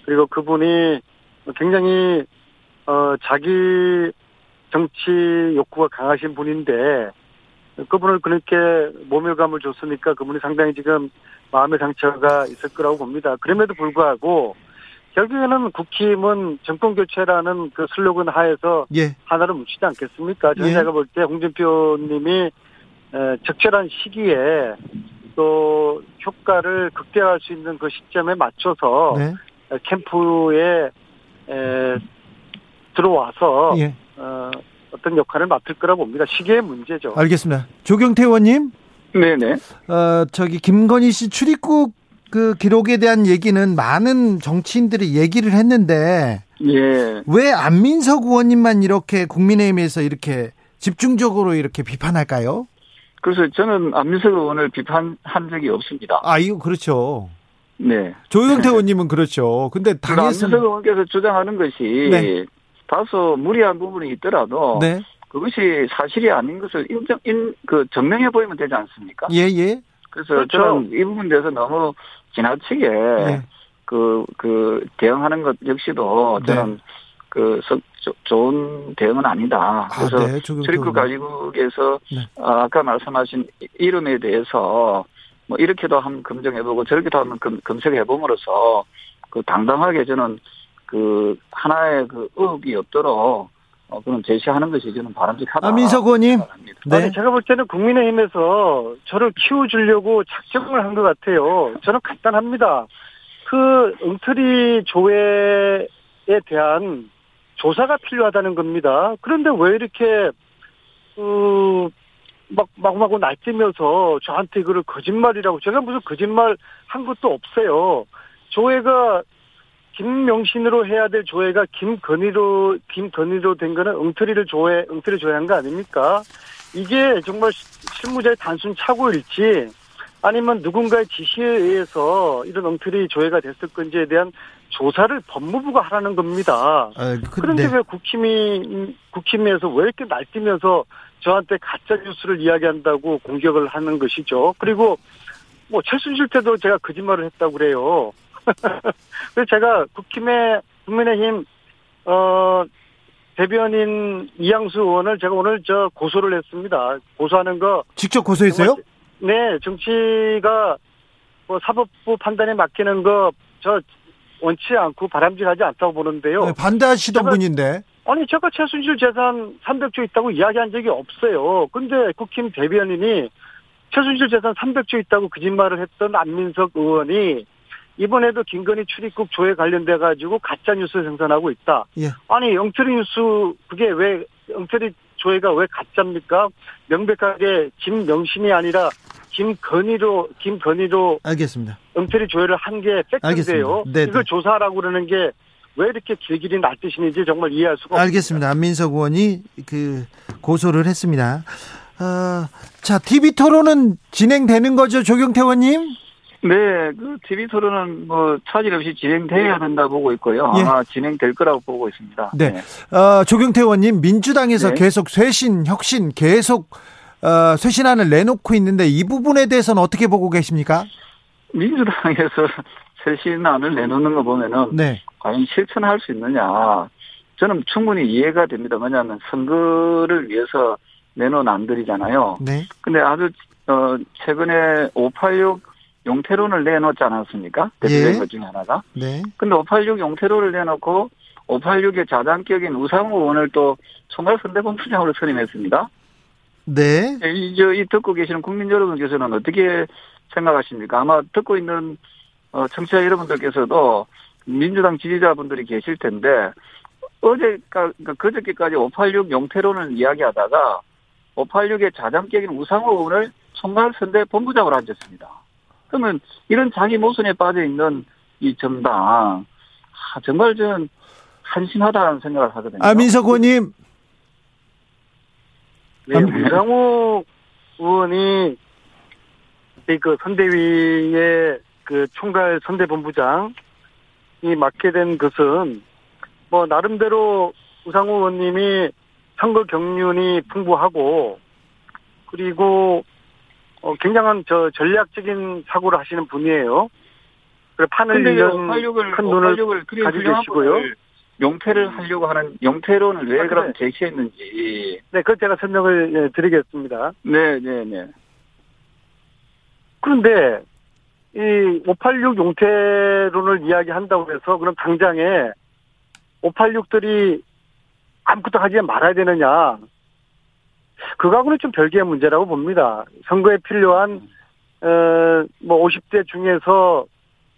그리고 그분이 굉장히 어 자기 정치 욕구가 강하신 분인데 그분을 그렇게 모멸감을 줬으니까 그분이 상당히 지금 마음의 상처가 있을 거라고 봅니다. 그럼에도 불구하고 결국에는 국힘은 정권 교체라는 그 슬로건 하에서 예. 하나를 뭉치지 않겠습니까? 저는 예. 제가 볼 때 홍준표님이 에, 적절한 시기에 또 효과를 극대화할 수 있는 그 시점에 맞춰서 네. 캠프에 에, 들어와서 예. 어, 어떤 역할을 맡을 거라 봅니다. 시기의 문제죠. 알겠습니다. 조경태 의원님, 네네. 어, 저기 김건희 씨 출입국 그 기록에 대한 얘기는 많은 정치인들이 얘기를 했는데 예. 왜 안민석 의원님만 이렇게 국민의힘에서 이렇게 집중적으로 이렇게 비판할까요? 그래서 저는 안민석 의원을 비판한 적이 없습니다. 아, 이거 그렇죠. 네. 조경태 의원님은 그렇죠. 근데 그래서 안민석 의원께서 주장하는 것이 네. 다소 무리한 부분이 있더라도 네. 그것이 사실이 아닌 것을 인정, 인, 그 증명해 보이면 되지 않습니까? 예, 예. 그래서 그렇죠. 저는 이 부분에 대해서 너무 지나치게 예. 그, 그, 대응하는 것 역시도 네. 저는 그, 서, 조- 좋은 대응은 아니다. 아, 그래서 네, 조경태 출입국 의원님. 가지국에서 네. 아, 아까 말씀하신 이- 이름에 대해서 뭐 이렇게도 한번 검증해보고 저렇게도 한번 검, 검색해봄으로써 그 당당하게 저는 그 하나의 그 의혹이 없도록 어, 그런 제시하는 것이 저는 바람직하다. 아, 민석 의원님. 네. 아니, 제가 볼 때는 국민의힘에서 저를 키워주려고 작정을 한 것 같아요. 저는 간단합니다. 그 엉터리 조회에 대한 조사가 필요하다는 겁니다. 그런데 왜 이렇게 그, 막 마구마구 날뛰면서 저한테 그걸 거짓말이라고 제가 무슨 거짓말 한 것도 없어요. 조회가 김명신으로 해야 될 조회가 김건희로 김건희로 된 거는 엉터리를 조회 엉터리 조회한 거 아닙니까? 이게 정말 실무자의 단순 착오일지 아니면 누군가의 지시에 의해서 이런 엉터리 조회가 됐을 건지에 대한 조사를 법무부가 하라는 겁니다. 아, 그런데 근데 왜 국힘이 국힘에서 왜 이렇게 날뛰면서 저한테 가짜 뉴스를 이야기한다고 공격을 하는 것이죠. 그리고 뭐 최순실 때도 제가 거짓말을 했다고 그래요. 그래서 제가 국힘의 국민의힘 어 대변인 이양수 의원을 제가 오늘 저 고소를 했습니다. 고소하는 거 직접 고소했어요? 네, 정치가 뭐 사법부 판단에 맡기는 거 저 원치 않고 바람직하지 않다고 보는데요. 네, 반대하시던 제가- 분인데. 아니 제가 최순실 재산 300조 있다고 이야기한 적이 없어요. 근데 국힘 대변인이 최순실 재산 300조 있다고 거짓말을 했던 안민석 의원이 이번에도 김건희 출입국 조회 관련돼 가지고 가짜 뉴스 생산하고 있다. 예. 아니 엉터리 뉴스 그게 왜 엉터리 조회가 왜 가짜입니까? 명백하게 김명신이 아니라 김건희로 김건희로 알겠습니다. 엉터리 조회를 한 게 팩트인데요. 알겠습니다. 네, 이걸 네. 조사하라고 그러는 게 왜 이렇게 길길이 날뛰시는지 정말 이해할 수가 없습니다. 알겠습니다. 안민석 의원이 그 고소를 했습니다. 어, 자, TV 토론은 진행되는 거죠, 조경태 의원님? 네, 그 TV 토론은 뭐 차질 없이 진행돼야 된다 보고 있고요. 예. 아마 진행될 거라고 보고 있습니다. 네. 어, 조경태 의원님, 민주당에서 네. 계속 쇄신, 혁신, 계속 어, 쇄신안을 내놓고 있는데 이 부분에 대해서는 어떻게 보고 계십니까? 민주당에서 쇄신안을 내놓는 거 보면은 네. 과연 실천할 수 있느냐. 저는 충분히 이해가 됩니다. 왜냐하면 선거를 위해서 내놓은 안들이잖아요. 네. 근데 아주 어 최근에 586 용태론을 내놓지 않았습니까? 대표적인 예. 것 중에 하나가. 네. 근데 586 용태론을 내놓고 586의 자당격인 우상호 의원을 또 총괄 선대본부장으로 선임했습니다. 네. 이, 저, 이 듣고 계시는 국민 여러분께서는 어떻게 생각하십니까? 아마 듣고 있는 어, 청취자 여러분들께서도 민주당 지지자분들이 계실 텐데 어제, 그러니까 그저께까지 586 용태론을 이야기하다가 586의 자장격인 우상호 의원을 총괄 선대 본부장으로 앉혔습니다. 그러면 이런 자기 모순에 빠져 있는 이 정당, 아, 정말 저는 한심하다는 생각을 하거든요. 아, 민석 의원님. 네, 음. 우상호 의원이 이그 선대위의 그 총괄 선대본부장이 맡게 된 것은 뭐 나름대로 우상호 의원님이 선거 경륜이 풍부하고 그리고 어, 굉장한 저 전략적인 사고를 하시는 분이에요. 그래 판을 근데 잃는 586을, 큰 눈을 586을 그리 가지고 계시고요. 분을 용태를 하려고 하는 용태론을 왜 아, 그럼 그래. 제시했는지. 네, 그 제가 설명을 예, 드리겠습니다. 네, 네, 네. 그런데 이 586 용태론을 이야기한다고 해서 그럼 당장에 586들이 아무것도 하지 말아야 되느냐? 그거하고는 좀 별개의 문제라고 봅니다. 선거에 필요한 어 뭐 50대 중에서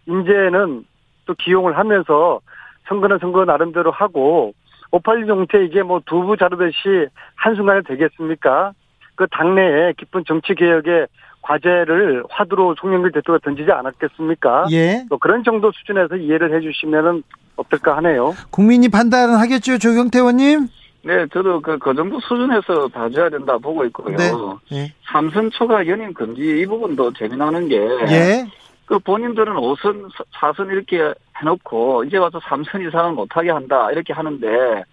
인재는 또 기용을 하면서 선거는 선거 나름대로 하고 581 용태 이게 뭐 두부 자르듯이 한순간에 되겠습니까? 그 당내에 깊은 정치 개혁의 과제를 화두로 송영길 대표가 던지지 않았겠습니까? 예. 뭐 그런 정도 수준에서 이해를 해주시면은 어떨까 하네요. 국민이 판단은 하겠죠, 조경태 의원님? 네, 저도 그, 그 정도 수준에서 봐줘야 된다 보고 있고요. 네. 예. 삼선 초과 연임 금지 이 부분도 재미나는 게. 예. 그 본인들은 5선, 4선 이렇게 해놓고 이제 와서 3선 이상은 못하게 한다 이렇게 하는데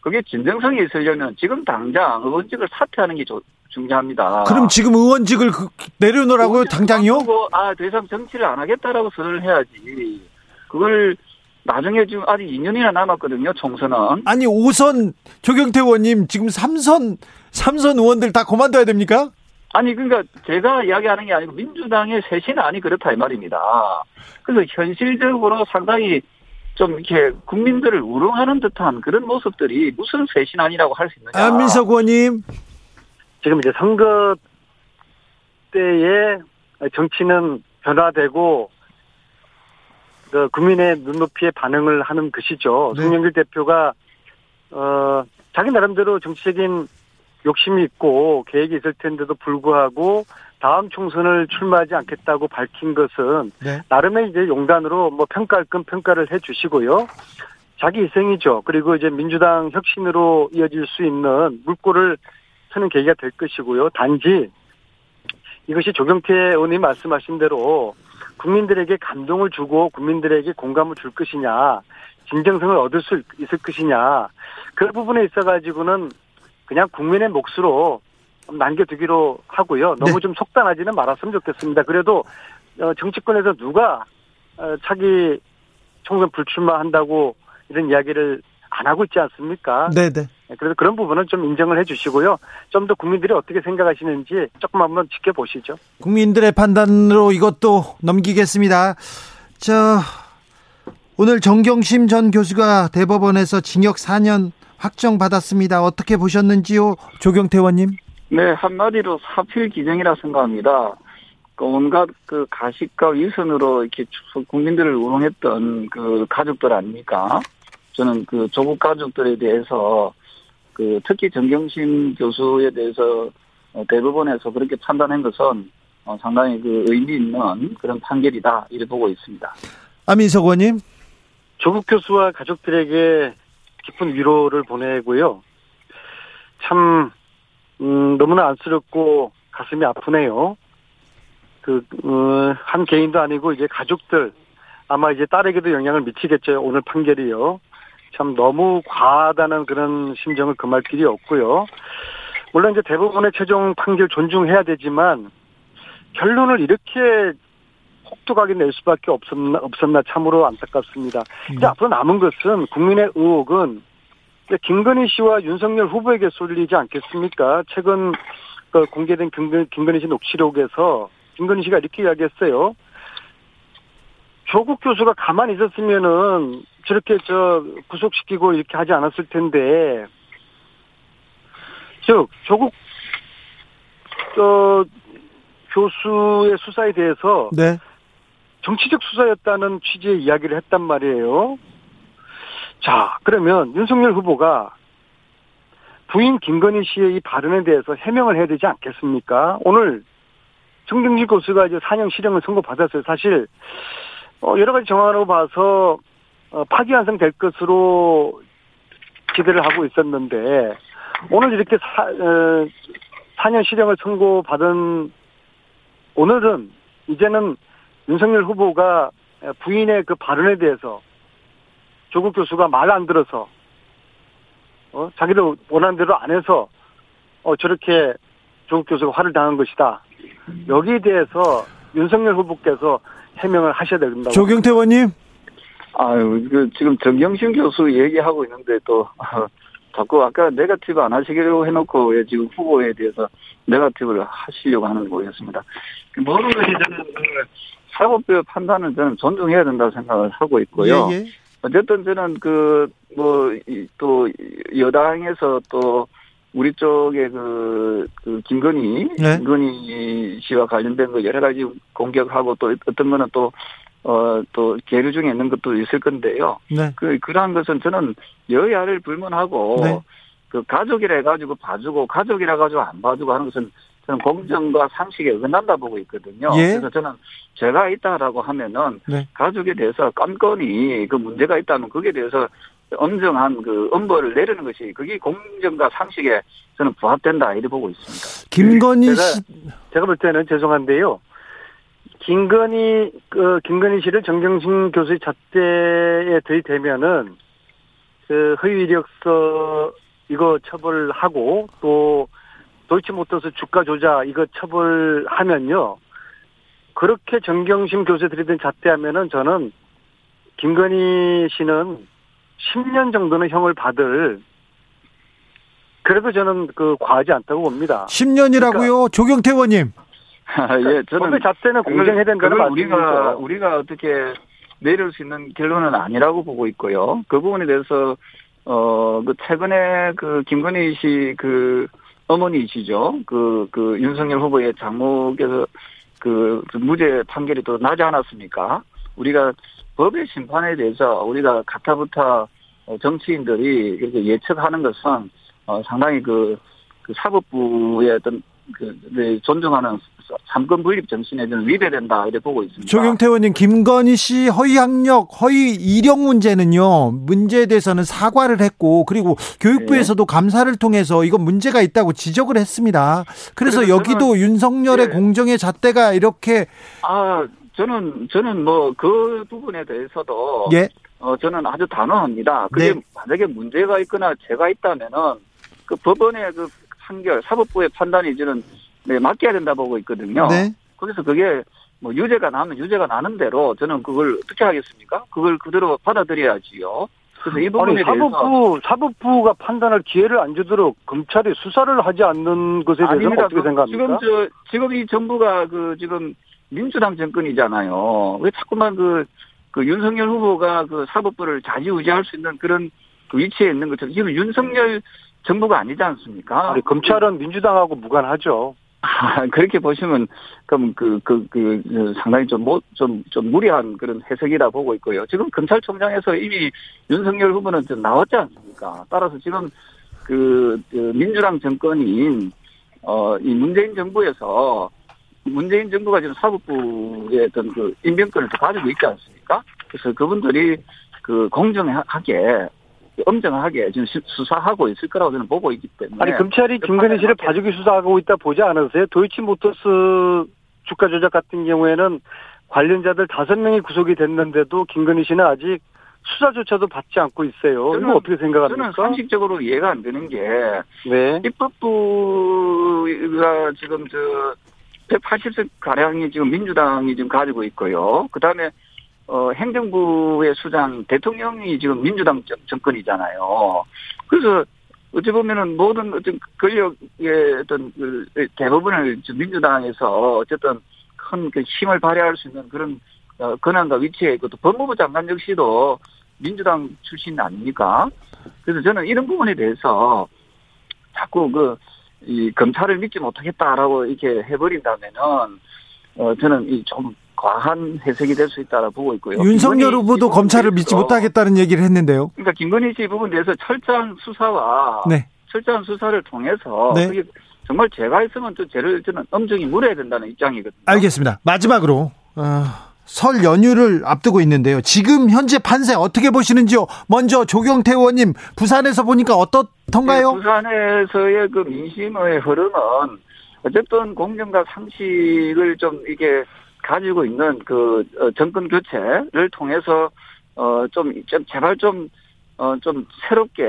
그게 진정성이 있으려면 지금 당장 의원직을 사퇴하는 게 조- 중요합니다. 그럼 지금 의원직을 그- 내려놓으라고요, 당장이요? 아, 더 이상 정치를 안 하겠다라고 선언을 해야지. 그걸 나중에 지금 아직 2년이나 남았거든요, 총선은. 아니, 5선 조경태 의원님 지금 3선, 3선 의원들 다 그만둬야 됩니까? 아니 그러니까 제가 이야기하는 게 아니고 민주당의 쇄신안이 그렇다 이 말입니다. 그래서 현실적으로 상당히 좀 이렇게 국민들을 우롱하는 듯한 그런 모습들이 무슨 쇄신안이라고 할 수 있느냐. 안민석 의원님. 지금 이제 선거 때에 정치는 변화되고 그 국민의 눈높이에 반응을 하는 것이죠. 네. 송영길 대표가 어 자기 나름대로 정치적인 욕심이 있고 계획이 있을 텐데도 불구하고 다음 총선을 출마하지 않겠다고 밝힌 것은 네. 나름의 이제 용단으로 뭐 평가할 건 평가를 해 주시고요. 자기 희생이죠. 그리고 이제 민주당 혁신으로 이어질 수 있는 물꼬를 트는 계기가 될 것이고요. 단지 이것이 조경태 의원님 말씀하신 대로 국민들에게 감동을 주고 국민들에게 공감을 줄 것이냐, 진정성을 얻을 수 있을 것이냐, 그 부분에 있어가지고는 그냥 국민의 몫으로 남겨두기로 하고요. 너무 네. 좀 속단하지는 말았으면 좋겠습니다. 그래도 어, 정치권에서 누가 어, 차기 총선 불출마한다고 이런 이야기를 안 하고 있지 않습니까? 네네. 그래서 그런 부분은 좀 인정을 해주시고요. 좀 더 국민들이 어떻게 생각하시는지 조금 한번 지켜보시죠. 국민들의 판단으로 이것도 넘기겠습니다. 저, 오늘 정경심 전 교수가 대법원에서 징역 4년 확정받았습니다. 어떻게 보셨는지요, 조경태 의원님? 네, 한마디로 사필 기정이라 생각합니다. 그 온갖 그 가식과 위선으로 이렇게 국민들을 우롱했던 그 가족들 아닙니까? 저는 그 조국 가족들에 대해서 그 특히 정경심 교수에 대해서 어, 대법원에서 그렇게 판단한 것은 어, 상당히 그 의미 있는 그런 판결이다 이렇게 보고 있습니다. 안민석 의원님? 조국 교수와 가족들에게 깊은 위로를 보내고요. 참 음, 너무나 안쓰럽고 가슴이 아프네요. 그, 어, 한 개인도 아니고 이제 가족들, 아마 이제 딸에게도 영향을 미치겠죠. 오늘 판결이요. 참 너무 과하다는 그런 심정을 금할 길이 없고요. 물론 이제 대부분의 최종 판결 존중해야 되지만 결론을 이렇게 혹독하게 낼 수밖에 없었나, 없었나 참으로 안타깝습니다. 이제 앞으로 남은 것은 국민의 의혹은 김건희 씨와 윤석열 후보에게 쏠리지 않겠습니까? 최근 그 공개된 김건, 김건희 씨 녹취록에서 김건희 씨가 이렇게 이야기했어요. 조국 교수가 가만히 있었으면은 저렇게 저 구속시키고 이렇게 하지 않았을 텐데, 즉 조국 저 교수의 수사에 대해서 네. 정치적 수사였다는 취지의 이야기를 했단 말이에요. 자, 그러면 윤석열 후보가 부인 김건희 씨의 이 발언에 대해서 해명을 해야 되지 않겠습니까? 오늘 정경진 교수가 이제 4년 실형을 선고받았어요. 사실 어, 여러 가지 정황으로 봐서 어, 파기환송 될 것으로 기대를 하고 있었는데 오늘 이렇게 사, 어, 4년 실형을 선고받은 오늘은 이제는 윤석열 후보가 부인의 그 발언에 대해서 조국 교수가 말 안 들어서 어 자기들 원하는 대로 안 해서 어 저렇게 조국 교수가 화를 당한 것이다. 여기에 대해서 윤석열 후보께서 해명을 하셔야 된다고. 조경태 의원님? 아유, 그 지금 정경심 교수 얘기하고 있는데 또 자꾸 아까 네가티브 안 하시기로 해놓고 왜 지금 후보에 대해서 네가티브를 하시려고 하는 거였습니다. 모든 것이 저는 그 사법부의 판단을 저는 존중해야 된다고 생각을 하고 있고요. 예, 예. 어쨌든 저는 그 뭐 또 여당에서 또 우리 쪽에 그, 그 김건희 네. 김건희 씨와 관련된 거 여러 가지 공격하고 또 어떤 거는 또 어, 또 계류 중에 있는 것도 있을 건데요. 네. 그, 그러한 것은 저는 여야를 불문하고 네. 그 가족이라 해가지고 봐주고 가족이라 해가지고 안 봐주고 하는 것은 저는 공정과 상식에 어긋난다 보고 있거든요. 예. 그래서 저는 제가 있다라고 하면은 네. 가족에 대해서 깜건히 그 문제가 있다면 거기에 대해서 엄정한 그 엄벌을 내리는 것이 그게 공정과 상식에 저는 부합된다 이렇게 보고 있습니다. 김건희 제가- 씨 제가 볼 때는 죄송한데요. 김건희 그 김건희 씨를 정경심 교수의 잣대에 들이대면은 그 허위 이력서 이거 처벌하고 또 도이치모터스 주가 조작 이거 처벌하면요. 그렇게 정경심 교수에 들이댄 잣대하면은 저는 김건희 씨는 10년 정도는 형을 받을 그래도 저는 그 과하지 않다고 봅니다. 10년이라고요. 조경태 의원님. 예, 저는 법의 잣대는 공정해야 된다는 그걸 우리가. 우리가 어떻게 내릴 수 있는 결론은 아니라고 보고 있고요. 그 부분에 대해서 어 그 최근에 그 김건희 씨 그 어머니이시죠. 그 그 윤석열 후보의 장모께서 그, 그 무죄 판결이 또 나지 않았습니까? 우리가 법의 심판에 대해서 우리가 가타부타 어, 정치인들이 이렇게 예측하는 것은 어, 상당히 그, 그 사법부의 어떤 그 네, 존중하는 삼권 분립 정신에 좀 위배된다 이렇게 보고 있습니다. 조경태 의원님, 김건희 씨 허위 학력, 허위 이력 문제는요, 문제에 대해서는 사과를 했고, 그리고 교육부에서도 감사를 통해서 이건 문제가 있다고 지적을 했습니다. 그래서 여기도 윤석열의 예. 공정의 잣대가 이렇게, 아 저는 저는 뭐 그 부분에 대해서도 예, 어 저는 아주 단호합니다. 그게 네. 만약에 문제가 있거나 제가 있다면은 그 법원의 그 판결, 사법부의 판단이 저는 네, 맡겨야 된다 보고 있거든요. 네. 그래서 그게 뭐 유죄가 나면 유죄가 나는 대로 저는 그걸 어떻게 하겠습니까? 그걸 그대로 받아들여야지요. 그래서 이 부분에 아니 대해서 사법부 사법부가 판단할 기회를 안 주도록 검찰이 수사를 하지 않는 것에 대해서는 아닙니다. 어떻게 생각합니까? 지금 저 지금 이 정부가 그 지금 민주당 정권이잖아요. 왜 자꾸만 그, 그 윤석열 후보가 그 사법부를 좌지우지할 수 있는 그런 그 위치에 있는 것처럼 지금 윤석열 정부가 아니지 않습니까? 아니 검찰은 민주당하고 무관하죠. 아, 그렇게 보시면 그럼 그, 그, 그, 그 상당히 좀, 뭐, 좀, 좀 무리한 그런 해석이라 보고 있고요. 지금 검찰총장에서 이미 윤석열 후보는 좀 나왔지 않습니까? 따라서 지금 그, 그 민주당 정권인 어, 이 문재인 정부에서 문재인 정부가 지금 사법부의 어떤 그 인명권을 또 가지고 있지 않습니까? 그래서 그분들이 그 공정하게 엄정하게 지금 수- 수사하고 있을 거라고 저는 보고 있기 때문에 아니 검찰이 김건희 씨를 봐주기 수사하고 있다 보지 않으세요? 도이치모터스 주가 조작 같은 경우에는 관련자들 다섯 명이 구속이 됐는데도 김건희 씨는 아직 수사조차도 받지 않고 있어요. 저는- 이거 어떻게 저는 생각합니까? 상식적으로 이해가 안 되는 게 네. 입법부가 지금 저 180석 가량이 지금 민주당이 지금 가지고 있고요. 그 다음에 어 행정부의 수장 대통령이 지금 민주당 정- 정권이잖아요. 그래서 어찌 보면은 모든 어떤 권력의 어떤 그 대부분을 민주당에서 어쨌든 큰 그 힘을 발휘할 수 있는 그런 어, 권한과 위치에 있고 또 법무부 장관 역시도 민주당 출신 아닙니까? 그래서 저는 이런 부분에 대해서 자꾸 그, 이 검찰을 믿지 못하겠다라고 이렇게 해버린다면은, 어, 저는 이 좀 과한 해석이 될 수 있다고 보고 있고요. 윤석열 후보도 씨 검찰을 믿지 못하겠다는 얘기를 했는데요. 그러니까 김건희 씨 부분에 대해서 철저한 수사와 네. 철저한 수사를 통해서 네. 정말 제가 있으면 또 죄를 저는 엄정히 물어야 된다는 입장이거든요. 알겠습니다. 마지막으로, 어, 설 연휴를 앞두고 있는데요. 지금 현재 판세 어떻게 보시는지요? 먼저 조경태 의원님, 부산에서 보니까 어떻던가요? 네, 부산에서의 그 민심의 흐름은 어쨌든 공정과 상식을 좀 이게 가지고 있는 그 어, 정권 교체를 통해서 어좀 좀 제발 좀어 좀 새롭게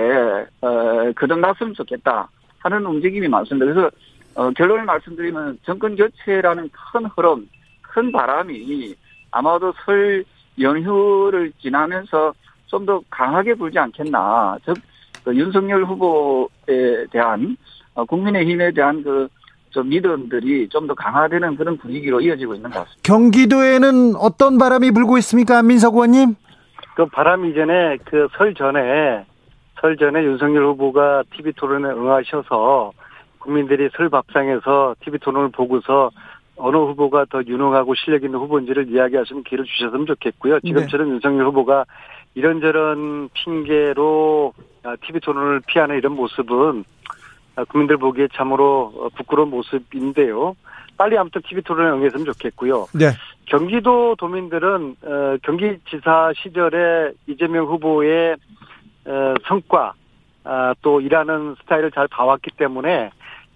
어 거듭났으면 좋겠다 하는 움직임이 많습니다. 그래서 어 결론을 말씀드리면 정권 교체라는 큰 흐름, 큰 바람이 아마도 설 연휴를 지나면서 좀 더 강하게 불지 않겠나. 즉, 그 윤석열 후보에 대한 어, 국민의힘에 대한 그 좀 믿음들이 좀 더 강화되는 그런 분위기로 이어지고 있는 것 같습니다. 경기도에는 어떤 바람이 불고 있습니까? 민석 의원님? 그 바람 이전에 그 설 전에 설 전에 윤석열 후보가 TV 토론에 응하셔서 국민들이 설 밥상에서 TV 토론을 보고서 어느 후보가 더 유능하고 실력 있는 후보인지를 이야기하시는 기회를 주셨으면 좋겠고요. 지금처럼 네. 윤석열 후보가 이런저런 핑계로 TV 토론을 피하는 이런 모습은 아, 국민들 보기에 참으로 어, 부끄러운 모습인데요. 빨리 아무튼 TV 토론에 응했으면 좋겠고요. 네. 경기도 도민들은 어, 경기지사 시절에 이재명 후보의 어, 성과 아, 또 일하는 스타일을 잘 봐왔기 때문에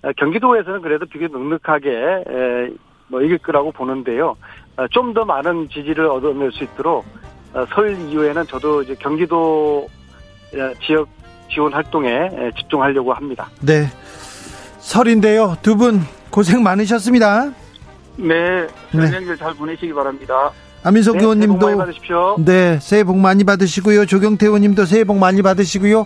어, 경기도에서는 그래도 비교적 넉넉하게 에, 뭐 이길 거라고 보는데요. 어, 좀더 많은 지지를 얻어낼 수 있도록 어, 설 이후에는 저도 이제 경기도 에, 지역 지원 활동에 에, 집중하려고 합니다. 네. 설인데요. 두 분 고생 많으셨습니다. 네, 네. 명절 잘 보내시기 바랍니다. 안민석 네, 새해 복 많이 의원님도 받으십시오. 네, 새해 복 많이 받으시고요. 조경태 의원님도 새해 복 많이 받으시고요.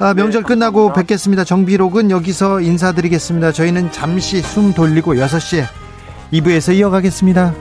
아, 명절 네, 끝나고. 뵙겠습니다. 정비록은 여기서 인사드리겠습니다. 저희는 잠시 숨 돌리고 6시에 2부에서 이어가겠습니다.